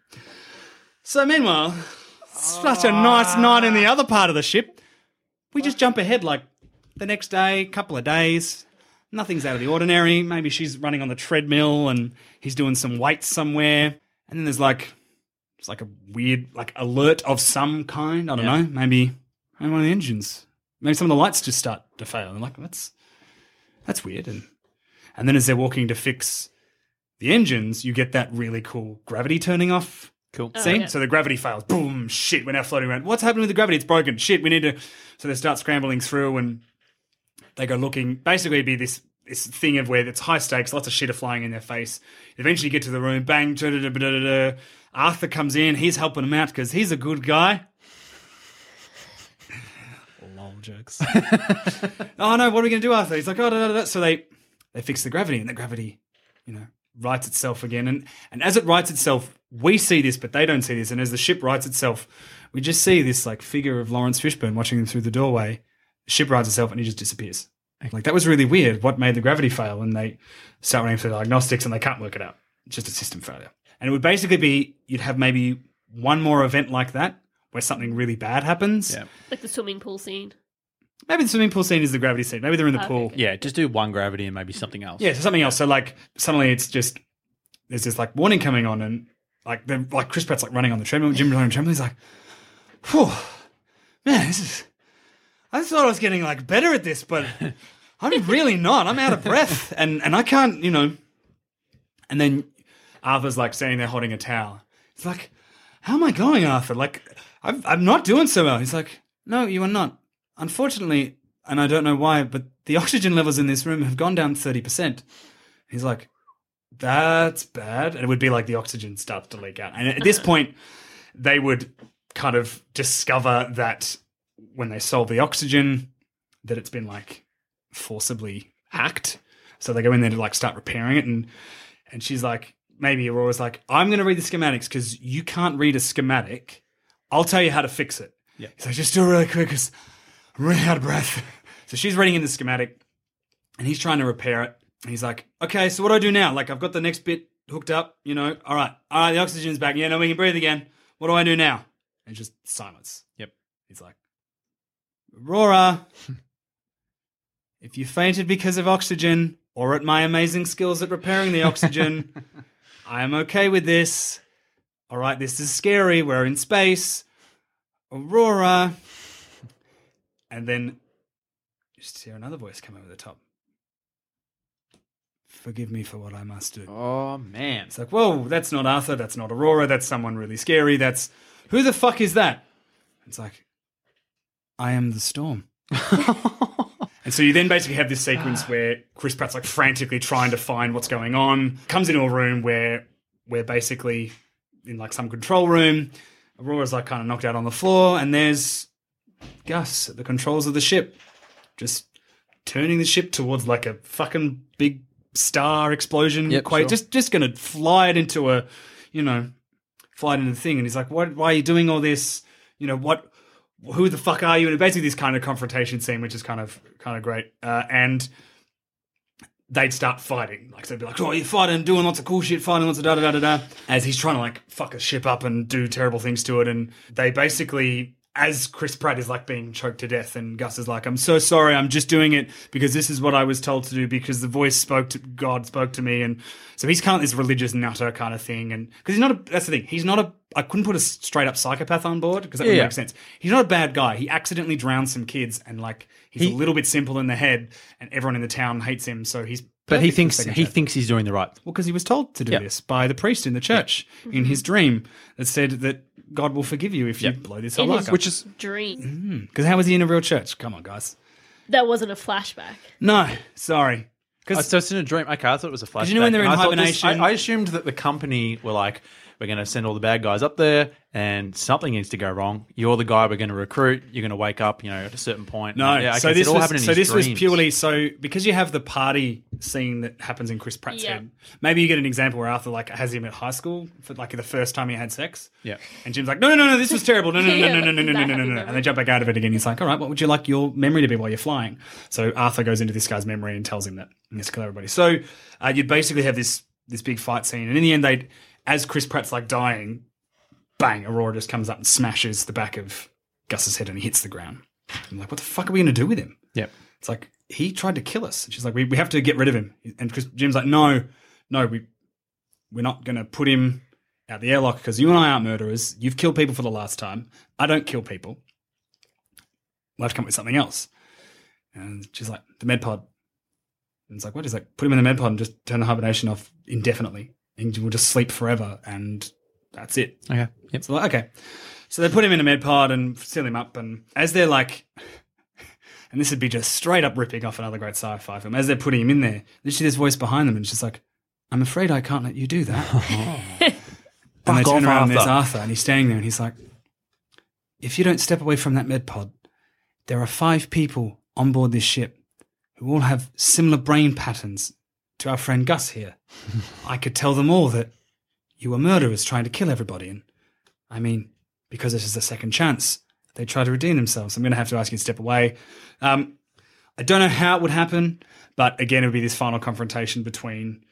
So meanwhile, such a nice ah. night in the other part of the ship. We just jump ahead like the next day, couple of days. Nothing's out of the ordinary. Maybe she's running on the treadmill and he's doing some weights somewhere. And then there's like it's like a weird like alert of some kind. I don't know. Maybe maybe one of the engines. Maybe some of the lights just start to fail. And like that's that's weird. And and then as they're walking to fix the engines, you get that really cool gravity turning off Cool. Oh, scene. yeah. So the gravity fails. Boom! Shit! We're now floating around. What's happening with the gravity? It's broken. Shit! We need to. So they start scrambling through, and they go looking. Basically, it'd be this this thing of where it's high stakes. Lots of shit are flying in their face. Eventually, get to the room. Bang! da-da-da-da-da-da. Arthur comes in. He's helping them out because he's a good guy. Lol jokes. oh no! What are we going to do, Arthur? He's like, oh, da, da, da. so they they fix the gravity, and the gravity, you know, rights itself again. And and as it rights itself, we see this, but they don't see this. And as the ship rights itself, we just see this like figure of Laurence Fishburne watching them through the doorway. Ship rides itself and he just disappears. Like that was really weird. What made the gravity fail? And they start running through diagnostics and they can't work it out. It's just a system failure. And it would basically be you'd have maybe one more event like that where something really bad happens. Yeah. Like the swimming pool scene. Maybe the swimming pool scene is the gravity scene. Maybe they're in the Okay, pool. okay. Yeah, just do one gravity and maybe something else. Yeah, so something else. So like suddenly it's just there's this like warning coming on and like they're like Chris Pratt's like running on the treadmill, Jim running on the treadmill. He's like, Whew, man, this is I thought I was getting like better at this, but I'm really not. I'm out of breath. And and I can't, you know. And then Arthur's like standing there holding a towel. It's like, how am I going, Arthur? Like, I'm, I'm not doing so well. He's like, no, you are not. Unfortunately, and I don't know why, but the oxygen levels in this room have gone down 30%. He's like, that's bad. And it would be like the oxygen starts to leak out. And at this point, they would kind of discover that when they solve the oxygen, that it's been like forcibly hacked. So they go in there to like start repairing it. And, and she's like, maybe Aurora's like, I'm going to read the schematics because you can't read a schematic. I'll tell you how to fix it. Yeah. He's like, just do it really quick because I'm really out of breath. So she's reading in the schematic and he's trying to repair it. And he's like, okay, so what do I do now? Like, I've got the next bit hooked up, you know. All right, all right, the oxygen's back. Yeah, no, we can breathe again. What do I do now? And just silence. Yep. He's like, Aurora, if you fainted because of oxygen or at my amazing skills at repairing the oxygen, I am okay with this. All right, this is scary. We're in space. Aurora. And then you just hear another voice come over the top. Forgive me for what I must do. Oh man. It's like, whoa, that's not Arthur, that's not Aurora, that's someone really scary, that's who the fuck is that? It's like, I am the storm. and so you then basically have this sequence where Chris Pratt's like frantically trying to find what's going on, comes into a room where we're basically in like some control room. Aurora's like kind of knocked out on the floor, and there's Gus at the controls of the ship, just turning the ship towards like a fucking big star explosion. Yep, quite sure. just just gonna fly it into a, you know, fly it into the thing. And he's like, "What? Why are you doing all this? You know what? Who the fuck are you?" And basically this kind of confrontation scene, which is kind of kind of great. Uh, and they'd start fighting. Like they'd be like, "Oh, you're fighting, doing lots of cool shit, fighting lots of da da da da da," as he's trying to like fuck a ship up and do terrible things to it. And they basically, as Chris Pratt is like being choked to death, and Gus is like, "I'm so sorry, I'm just doing it because this is what I was told to do because the voice spoke to God spoke to me." And so he's kind of this religious nutter kind of thing, and because he's not a that's the thing, he's not a I couldn't put a straight up psychopath on board because that Yeah, would make sense. He's not a bad guy. He accidentally drowned some kids, and like he's He- a little bit simple in the head, and everyone in the town hates him. So he's But he thinks he chance. thinks he's doing the right. Well, because he was told to do Yep. this by the priest in the church in his mm-hmm. dream that said that God will forgive you if you blow this In whole his up. Which is dream. Mm. Because how was he in a real church? Come on, guys. That wasn't a flashback. No, sorry. Oh, Because so it's in a dream. Okay, I thought it was a flashback. you know when they're in And I this- hibernation- I, I assumed that the company were like, we're going to send all the bad guys up there, and something needs to go wrong. You're the guy we're going to recruit. You're going to wake up, you know, at a certain point. no, yeah, okay, so this all was happened in so this was purely so because you have the party scene that happens in Chris Pratt's Yeah. head. Maybe you get an example where Arthur like has him at high school for like the first time he had sex. Yeah. And Jim's like, no, no, no, no, this was terrible. No, no, no, no, no, no, no, no, no, no, no. And they jump back out of it again. He's like, all right, what would you like your memory to be while you're flying? So Arthur goes into this guy's memory and tells him that he has kill everybody. So uh, you'd basically have this this big fight scene, and in the end, they, as Chris Pratt's like dying, bang, Aurora just comes up and smashes the back of Gus's head, and he hits the ground. I'm like, what the fuck are we going to do with him? Yep. It's like he tried to kill us. And she's like, we, we have to get rid of him. And Chris, Jim's like, no, no, we we're not going to put him out the airlock because you and I aren't murderers. You've killed people for the last time. I don't kill people. We'll have to come up with something else. And she's like, the med pod. And it's like, what? He's like, put him in the med pod and just turn the hibernation off indefinitely. And we'll just sleep forever. And that's it. Okay. Yep. So like, okay. So they put him in a med pod and seal him up. And as they're like, and this would be just straight up ripping off another great sci-fi film. As they're putting him in there, there's this voice behind them, and it's just like, "I'm afraid I can't let you do that." and they turn around, and there's Arthur. Arthur, and he's standing there, and he's like, "If you don't step away from that med pod, there are five people on board this ship who all have similar brain patterns to our friend Gus here. I could tell them all that you were murderers trying to kill everybody, and I mean, because this is a second chance, they try to redeem themselves. I'm going to have to ask you to step away. Um, I don't know how it would happen, but again, it would be this final confrontation between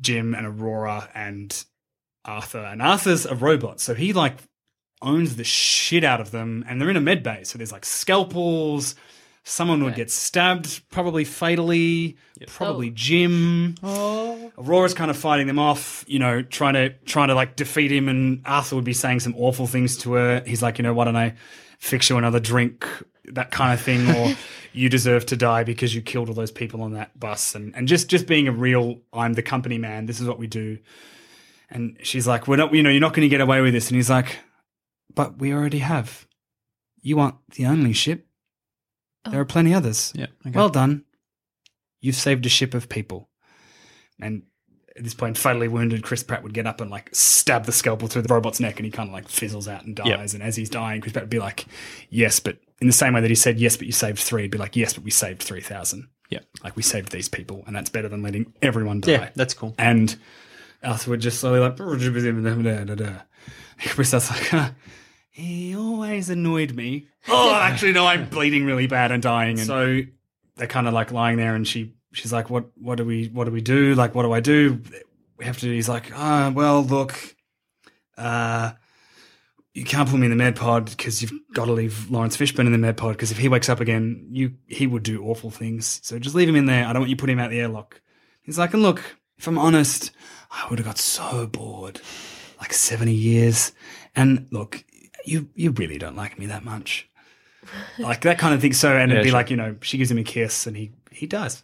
Jim and Aurora and Arthur. And Arthur's a robot, so he like owns the shit out of them. And they're in a med bay, so there's like scalpels. Someone would get stabbed, probably fatally. Probably Oh. Jim. Aurora's kind of fighting them off, you know, trying to trying to like defeat him. And Arthur would be saying some awful things to her. He's like, you know, why don't I fix you another drink, that kind of thing, or you deserve to die because you killed all those people on that bus, and and just just being a real, I'm the company man. This is what we do. And she's like, we're not, you know, you're not going to get away with this. And he's like, but we already have. You aren't the only ship. Oh. There are plenty others. Yeah. Okay. Well done. You've saved a ship of people. And at this point, fatally wounded, Chris Pratt would get up and like stab the scalpel through the robot's neck and he kind of like fizzles out and dies. Yep. And as he's dying, Chris Pratt would be like, yes, but in the same way that he said, yes, but you saved three, he'd be like, yes, but we saved 3,000. yeah. Like we saved these people and that's better than letting everyone die. Yeah, that's cool. And Arthur would just slowly like, Chris Pratt's like, huh, he always annoyed me. Oh, actually, no, I'm bleeding really bad and dying. And so they're kind of like lying there, and she she's like, what what do we what do we do? Like, what do I do? We have to. He's like, ah, well, look, uh. You can't put me in the med pod because you've got to leave Laurence Fishburne in the med pod because if he wakes up again, you he would do awful things. So just leave him in there. I don't want you putting him out the airlock. He's like, and look, if I'm honest, I would have got so bored, like seventy years. And look, you you really don't like me that much, like that kind of thing. So, and it'd be sure. like, you know, she gives him a kiss, and he he dies.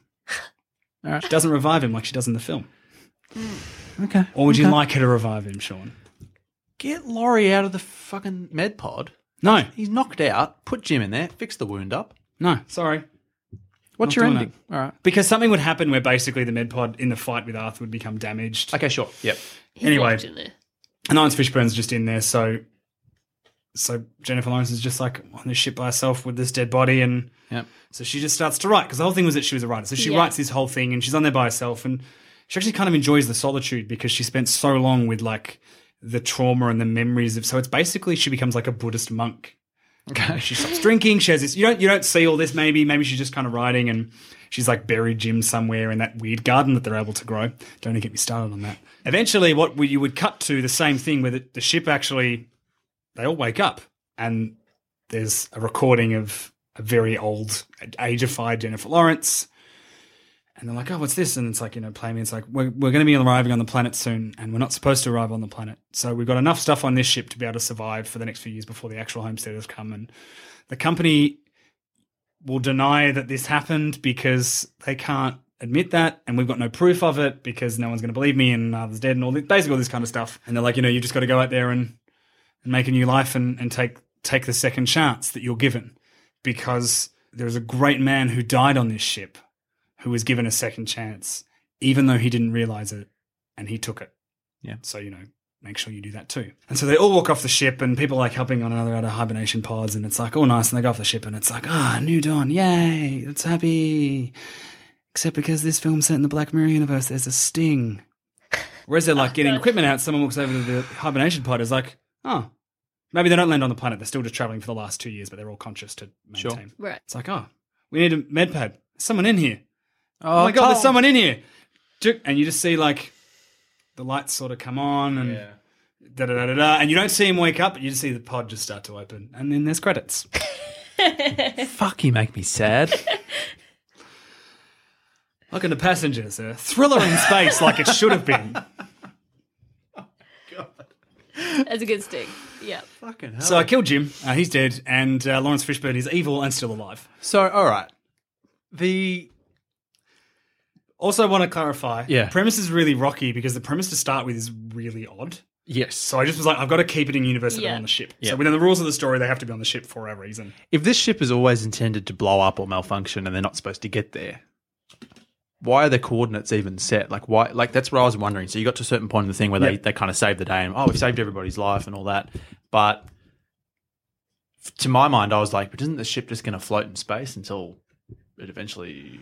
All right. She doesn't revive him like she does in the film. Hmm. Okay. Or would you like her to revive him, Sean? Get Laurie out of the fucking med pod. No, He's knocked out. Put Jim in there. Fix the wound up. no, sorry. What's Not your doing ending? All right. Because something would happen where basically the med pod in the fight with Arthur would become damaged. Okay, sure. Yep. He's Anyway. locked in there. And Laurence Fishburne's just in there, so so Jennifer Lawrence is just like on this ship by herself with this dead body, and Yep. so she just starts to write because the whole thing was that she was a writer. So she Yeah. writes this whole thing, and she's on there by herself, and she actually kind of enjoys the solitude because she spent so long with like the trauma and the memories of. So it's basically she becomes like a Buddhist monk. Okay. She stops drinking. She has this. You don't. You don't see all this. Maybe. Maybe she's just kind of writing, and she's like buried Jim somewhere in that weird garden that they're able to grow. Don't even get me started on that. Eventually, what we- you would cut to the same thing where the, the ship actually they all wake up, and there's a recording of a very old, ageified Jennifer Lawrence. And they're like, oh, what's this? And it's like, you know, play me. It's like, we're, we're going to be arriving on the planet soon, and we're not supposed to arrive on the planet. So we've got enough stuff on this ship to be able to survive for the next few years before the actual homesteaders come. And the company will deny that this happened because they can't admit that, and we've got no proof of it because no one's going to believe me, and Arthur's dead, and all this, basically all this kind of stuff. And they're like, you know, you just got to go out there and, and make a new life and, and take take the second chance that you're given because there's a great man who died on this ship who was given a second chance, even though he didn't realize it, and he took it. Yeah. So you know, make sure you do that too. And so they all walk off the ship, and people are like helping one another out of hibernation pods, and it's like all nice, and they go off the ship, and it's like ah, new dawn, yay, it's happy. Except because this film's set in the Black Mirror universe, there's a sting. Whereas they're like getting equipment out, someone walks over to the hibernation pod, is like, oh, maybe they don't land on the planet. They're still just traveling for the last two years, but they're all conscious to maintain. Sure. Right. It's like, oh, we need a med pad. There's someone in here. Oh, oh my god, there's someone in here. And you just see like the lights sort of come on and da da da da da, and you don't see him wake up, but you just see the pod just start to open, and then there's credits. Fuck, you make me sad. Welcome to Passengers, a thriller in space like it should have been. Oh, god, that's a good sting. Yeah. Fucking hell. So I killed Jim. Uh, he's dead, and uh, Laurence Fishburne is evil and still alive. So, all right. The Also, want to clarify. Yeah. premise is really rocky because the premise to start with is really odd. yes. So I just was like, I've got to keep it in universe that they're Yeah. on the ship. Yeah. So within the rules of the story, they have to be on the ship for a reason. if this ship is always intended to blow up or malfunction and they're not supposed to get there, why are the coordinates even set? Like why like that's what I was wondering. So you got to a certain point in the thing where they, they kind of saved the day and oh we've saved everybody's life and all that. But to my mind I was like, but isn't the ship just gonna float in space until it eventually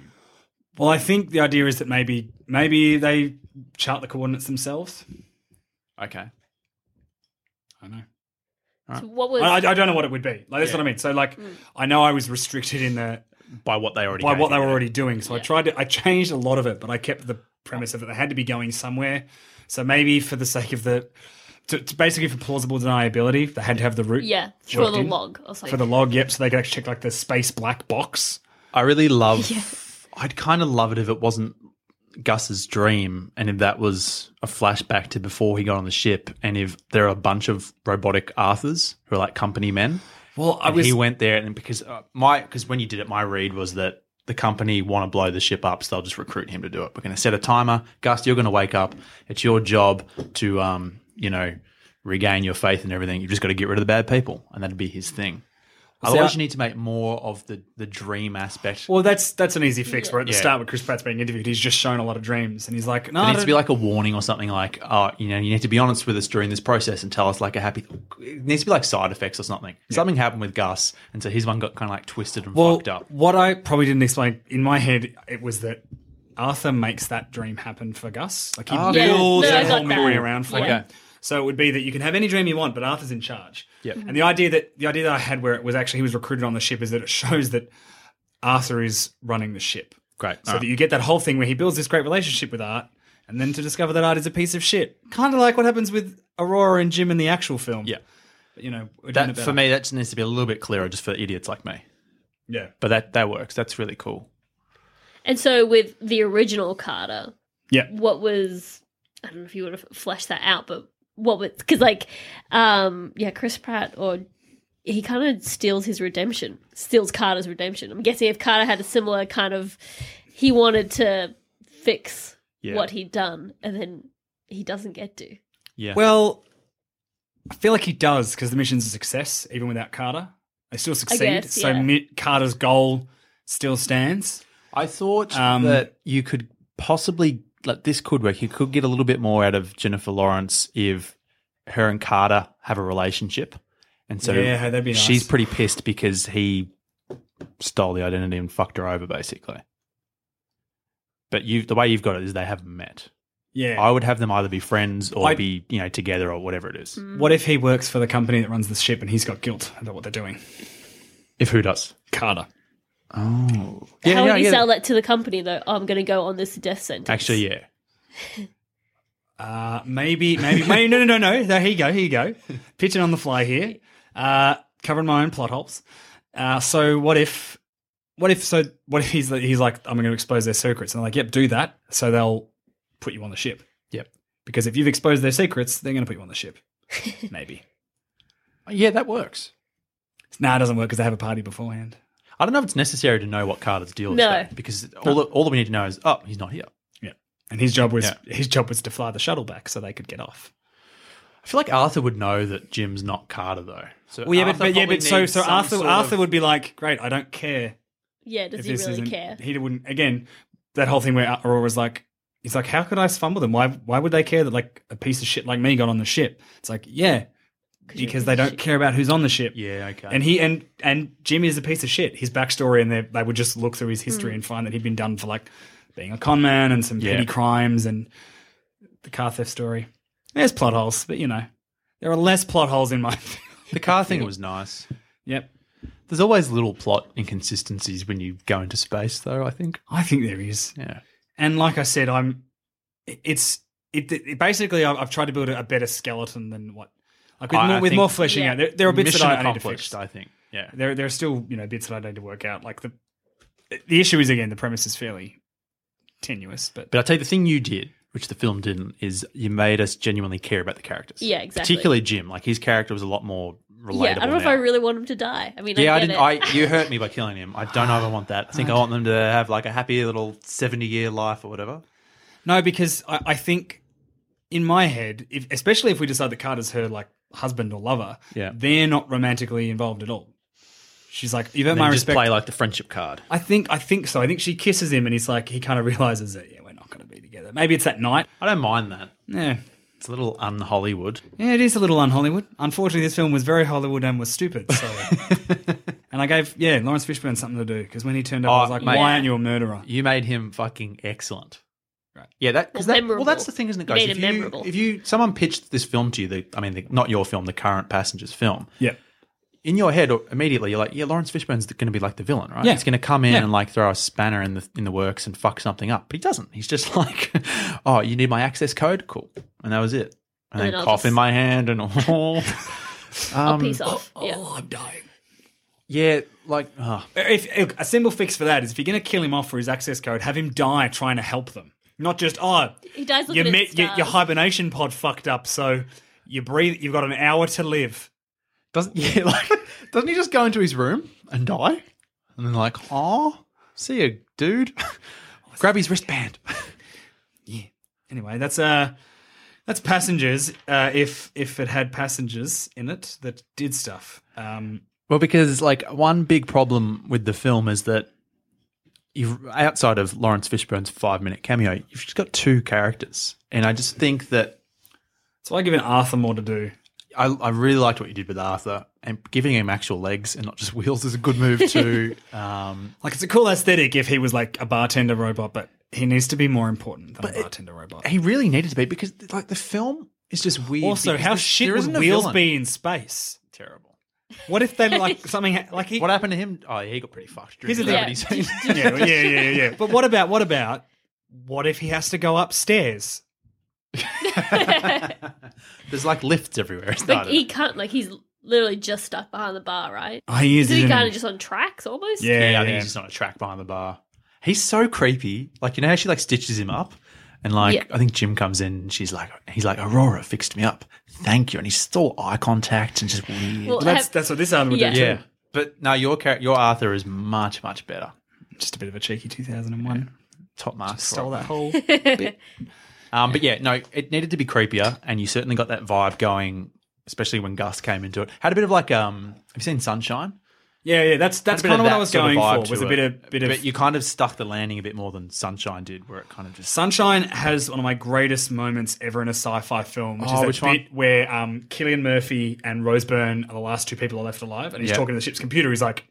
Well, I think the idea is that maybe maybe they chart the coordinates themselves. Okay. I don't know. So what was? I, I don't know what it would be. Like that's what I mean. So like, Mm. I know I was restricted in the by what they already by gave what they were already doing. So I tried to, I changed a lot of it, but I kept the premise of it. They had to be going somewhere. So maybe for the sake of the, to, to basically for plausible deniability, they had to have the route. yeah, for the in. log or something. For the log, yep. So they could actually check like the space black box. I really love. I'd kind of love it if it wasn't Gus's dream, and if that was a flashback to before he got on the ship, and if there are a bunch of robotic Arthurs who are like company men. Well, I and was he went there, and because uh, my because when you did it, my read was that the company want to blow the ship up, so they'll just recruit him to do it. We're going to set a timer. Gus, you're going to wake up. It's your job to um you know regain your faith and everything. You've just got to get rid of the bad people, and that'd be his thing. Otherwise, I- you need to make more of the the dream aspect. Well, that's that's an easy fix. Where at the Yeah. start, with Chris Pratt's being interviewed, he's just shown a lot of dreams, and he's like, "No, There I needs to be don't- like a warning or something like, oh, you know, you need to be honest with us during this process and tell us like a happy. It needs to be like side effects or something. Something happened with Gus, and so his one got kind of like twisted and well, fucked up. what I probably didn't explain in my head, it was that Arthur makes that dream happen for Gus. Like he Oh, builds Yeah, no, I that got whole memory around for Yeah. him. So it would be that you can have any dream you want, but Arthur's in charge. Yep. And the idea that the idea that I had where it was actually he was recruited on the ship is that it shows that Arthur is running the ship. Great. So that you get that whole thing where he builds this great relationship with Art, and then to discover that Art is a piece of shit. Kind of like what happens with Aurora and Jim in the actual film. Yeah. But, you know, we're doing that it for better. me, that just needs to be a little bit clearer, just for idiots like me. Yeah. But that that works. That's really cool. and so with the original Carter, Yeah. what was I don't know if you would have fleshed that out, but what was because like um yeah, Chris Pratt or he kind of steals his redemption, steals Carter's redemption. I'm guessing if Carter had a similar kind of he wanted to fix Yeah. what he'd done, and then he doesn't get to. Yeah. Well, I feel like he does because the mission's a success, even without Carter. They still succeed. guess, so yeah. Mi- Carter's goal still stands. I thought Um, that you could possibly like this could work. You could get a little bit more out of Jennifer Lawrence if her and Carter have a relationship, and so Yeah, that'd be nice. she's pretty pissed because he stole the identity and fucked her over, basically. But you, the way you've got it is they haven't met. Yeah. I would have them either be friends or I- be you know together or whatever it is. Mm. What if he works for the company that runs the ship and he's got guilt about what they're doing? If who does? Carter. Oh, yeah. How would you sell that to the company though? Oh, I'm going to go on this death sentence. Actually, yeah. Uh, maybe, maybe, maybe. No, no, no, no. no here you go. Here you go. Pitching on the fly here. Uh, covering my own plot holes. Uh, so what if, what if, so what if he's he's like, I'm going to expose their secrets, and they're like, yep, do that. So they'll put you on the ship. Yep. Because if you've exposed their secrets, they're going to put you on the ship. Maybe. Yeah, that works. Nah, it doesn't work because they have a party beforehand. I don't know if it's necessary to know what Carter's deal is, No. though, because all, that all that we need to know is, oh, he's not here. Yeah. And his job was Yeah. his job was to fly the shuttle back so they could get off. I feel like Arthur would know that Jim's not Carter, though. So Well, yeah, but, Arthur but yeah, probably but so needs so some Arthur sort Arthur of- would be like, great, I don't care Yeah, does if he this really isn't. care? He wouldn't. Again, that whole thing where Aurora was like, he's like, how could I fumble them? Why why would they care that like a piece of shit like me got on the ship? It's like, yeah, you're a because they don't care about who's on the ship. Yeah, okay. And he and and Jimmy is a piece of shit. His backstory and they they would just look through his history hmm. and find that he'd been done for like being a con man and some Yeah. petty crimes and the car theft story. There's plot holes, but you know there are less plot holes in my. the car thing was nice. yep, There's always little plot inconsistencies when you go into space, though. I think. I think there is. Yeah. And like I said, I'm. It's it, it basically I've, I've tried to build a better skeleton than what like with I- more, I with more fleshing Yeah. out. There, there are bits Mission that I, I need to accomplished. fix. I think. Yeah. There there are still you know bits that I need to work out. Like the the issue is again the premise is fairly tenuous, but, But I'll tell you the thing you did, which the film didn't, is you made us genuinely care about the characters. Yeah, exactly. Particularly Jim. Like his character was a lot more relatable. Yeah, I don't know if. I really want him to die. I mean, Yeah, I, I didn't. it. I you hurt me by killing him. I don't know if I want that. I think I want them to have like a happy little seventy-year life or whatever. no, because I, I think in my head, if, especially if we decide that Carter's her like husband or lover, Yeah. they're not romantically involved at all. She's like, you've earned my just respect. play like the friendship card. I think I think so. I think she kisses him and he's like he kind of realizes that yeah, we're not going to be together. Maybe it's that night. I don't mind that. Yeah. It's a little un-Hollywood. Yeah, it is a little un-Hollywood. Unfortunately, this film was very Hollywood and was stupid. So, and I gave yeah Laurence Fishburne something to do because when he turned up, I Oh, was like, mate. "Why aren't you a murderer?" You made him fucking excellent. Yeah, that because Well, that, well, that's the thing, isn't it, You guys? need If it you memorable. if you someone pitched this film to you, the, I mean, the, not your film, the current Passengers film, Yeah. in your head immediately you're like, yeah, Laurence Fishburne's going to be like the villain, right? Yeah. He's going to come in Yeah. and like throw a spanner in the in the works and fuck something up, but he doesn't. He's just like, oh, you need my access code, cool, and that was it. And, And then then I'll cough in my hand and all. I'll Um, piece off. yeah. Oh, I'm dying. yeah, like oh, If, if a simple fix for that is if you're going to kill him off for his access code, have him die trying to help them, not just oh He dies your, looking me- at your, your hibernation pod fucked up, so you breathe. You've got an hour to live. doesn't yeah like doesn't he just go into his room and die? And then like, oh, see you, dude. Grab his wristband. Yeah. Anyway, that's uh that's passengers. Uh, if if it had passengers in it that did stuff. Um, Well, because like one big problem with the film is that you outside of Laurence Fishburne's five minute cameo, you've just got two characters, and I just think that so I give an Arthur more to do. I, I really liked what you did with Arthur, and giving him actual legs and not just wheels is a good move too. um, Like it's a cool aesthetic if he was like a bartender robot, but he needs to be more important than a bartender robot. he really needed to be because like the film is just weird. Also, how shit would Wheels villain. be in space? Terrible. What if they like something like he? What happened to him? Oh, he got pretty fucked during Here's the the thing. scene. yeah, yeah, yeah, yeah, yeah. But what about what about what if he has to go upstairs? There's like lifts everywhere. It's Like not- he can't. Like he's literally just stuck behind the bar, right? Oh, he is. Is he isn't kind of just on tracks almost? Yeah, Yeah, I think he's just on a track behind the bar. He's so creepy. Like you know how she like stitches him up, and like Yeah. I think Jim comes in and she's like, he's like Aurora fixed me up, thank you, and he's still eye contact and just weird. Well, That's have- that's what this album would Yeah. do too. yeah, but no, your character, your Arthur is much much better. Just a bit of a cheeky 2001. Top marks. for Stole that whole. bit. Um, but yeah, no, it needed to be creepier, and you certainly got that vibe going, especially when Gus came into it. Had a bit of like, um, have you seen Sunshine? Yeah, yeah. That's that's Had a bit kind of what I was going for. Was a bit of bit of. but you kind of stuck the landing a bit more than Sunshine did, where it kind of just Sunshine has one of my greatest moments ever in a sci-fi film, which Oh, is that which bit one? where um, Cillian Murphy and Rose Byrne are the last two people left alive, and he's Yeah. talking to the ship's computer. He's like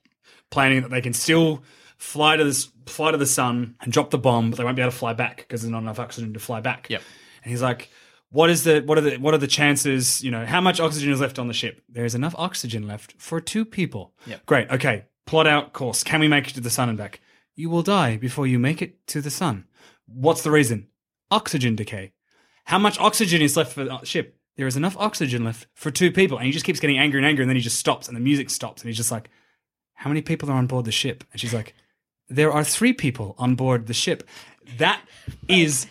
planning that they can still fly to this fly to the sun and drop the bomb, but they won't be able to fly back because there's not enough oxygen to fly back. Yep. And he's like, "What is the what are the what are the chances? You know, how much oxygen is left on the ship? There is enough oxygen left for two people. Yep. Great. Okay. Plot out course. Can we make it to the sun and back? You will die before you make it to the sun. What's the reason? Oxygen decay. How much oxygen is left for the ship? There is enough oxygen left for two people. And he just keeps getting angry and angry, and then he just stops, and the music stops, and he's just like, How many people are on board the ship? And she's like, There are three people on board the ship. That is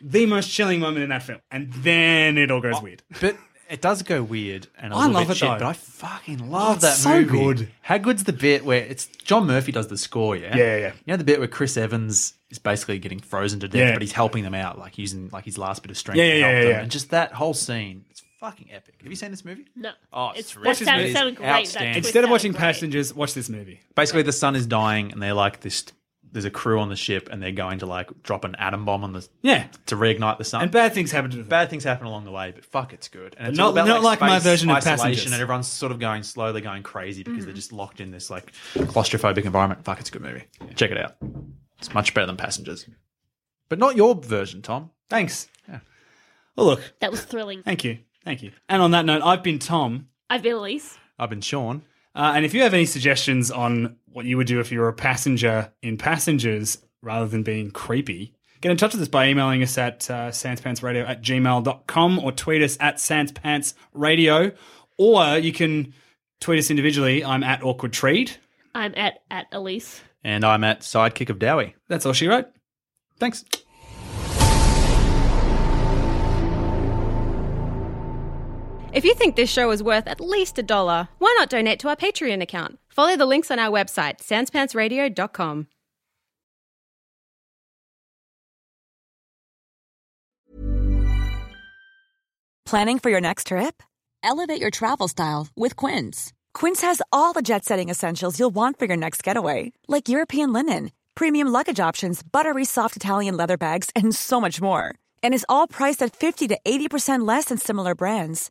the most chilling moment in that film. And then it all goes oh, weird. But it does go weird and a I little love bit it, shit, though. but I fucking love oh, that movie. it's that so movie. good. How good's the bit where it's John Murphy does the score, yeah? Yeah, yeah, yeah. You know the bit where Chris Evans is basically getting frozen to death, Yeah. but he's helping them out, like using like his last bit of strength Yeah, to yeah, help yeah, them. yeah. And just that whole scene, it's fucking epic. Have you seen this movie? No. Oh, it's it's that really- sounded, It is sounded great. outstanding. That Instead of watching great. Passengers, watch this movie. Basically, the sun is dying, and they're like this. There's a crew on the ship, and they're going to like drop an atom bomb on the Yeah. to reignite the sun. And bad things happen to them. bad things happen along the way, but fuck, it's good. And it's Not- all about, not like my space version of isolation, Passengers. and everyone's sort of going slowly, going crazy because Mm. they're just locked in this like claustrophobic environment. Fuck, it's a good movie. Check it out. It's much better than Passengers, but not your version, Tom. Thanks. Well, look, That was thrilling. thank you. Thank you. And on that note, I've been Tom. I've been Elise. I've been Sean. Uh, and if you have any suggestions on what you would do if you were a passenger in Passengers rather than being creepy, get in touch with us by emailing us at uh, sanspantsradio at gmail.com or tweet us at sanspantsradio. Or you can tweet us individually. I'm at Awkward Treed. I'm at at Elise. And I'm at Sidekick of Dowie. That's all she wrote. Thanks. If you think this show is worth at least a dollar, why not donate to our Patreon account? Follow the links on our website, sanspantsradio.com. Planning for your next trip? Elevate your travel style with Quince. Quince has all the jet setting essentials you'll want for your next getaway, like European linen, premium luggage options, buttery soft Italian leather bags, and so much more. And is all priced at 50 to 80% less than similar brands.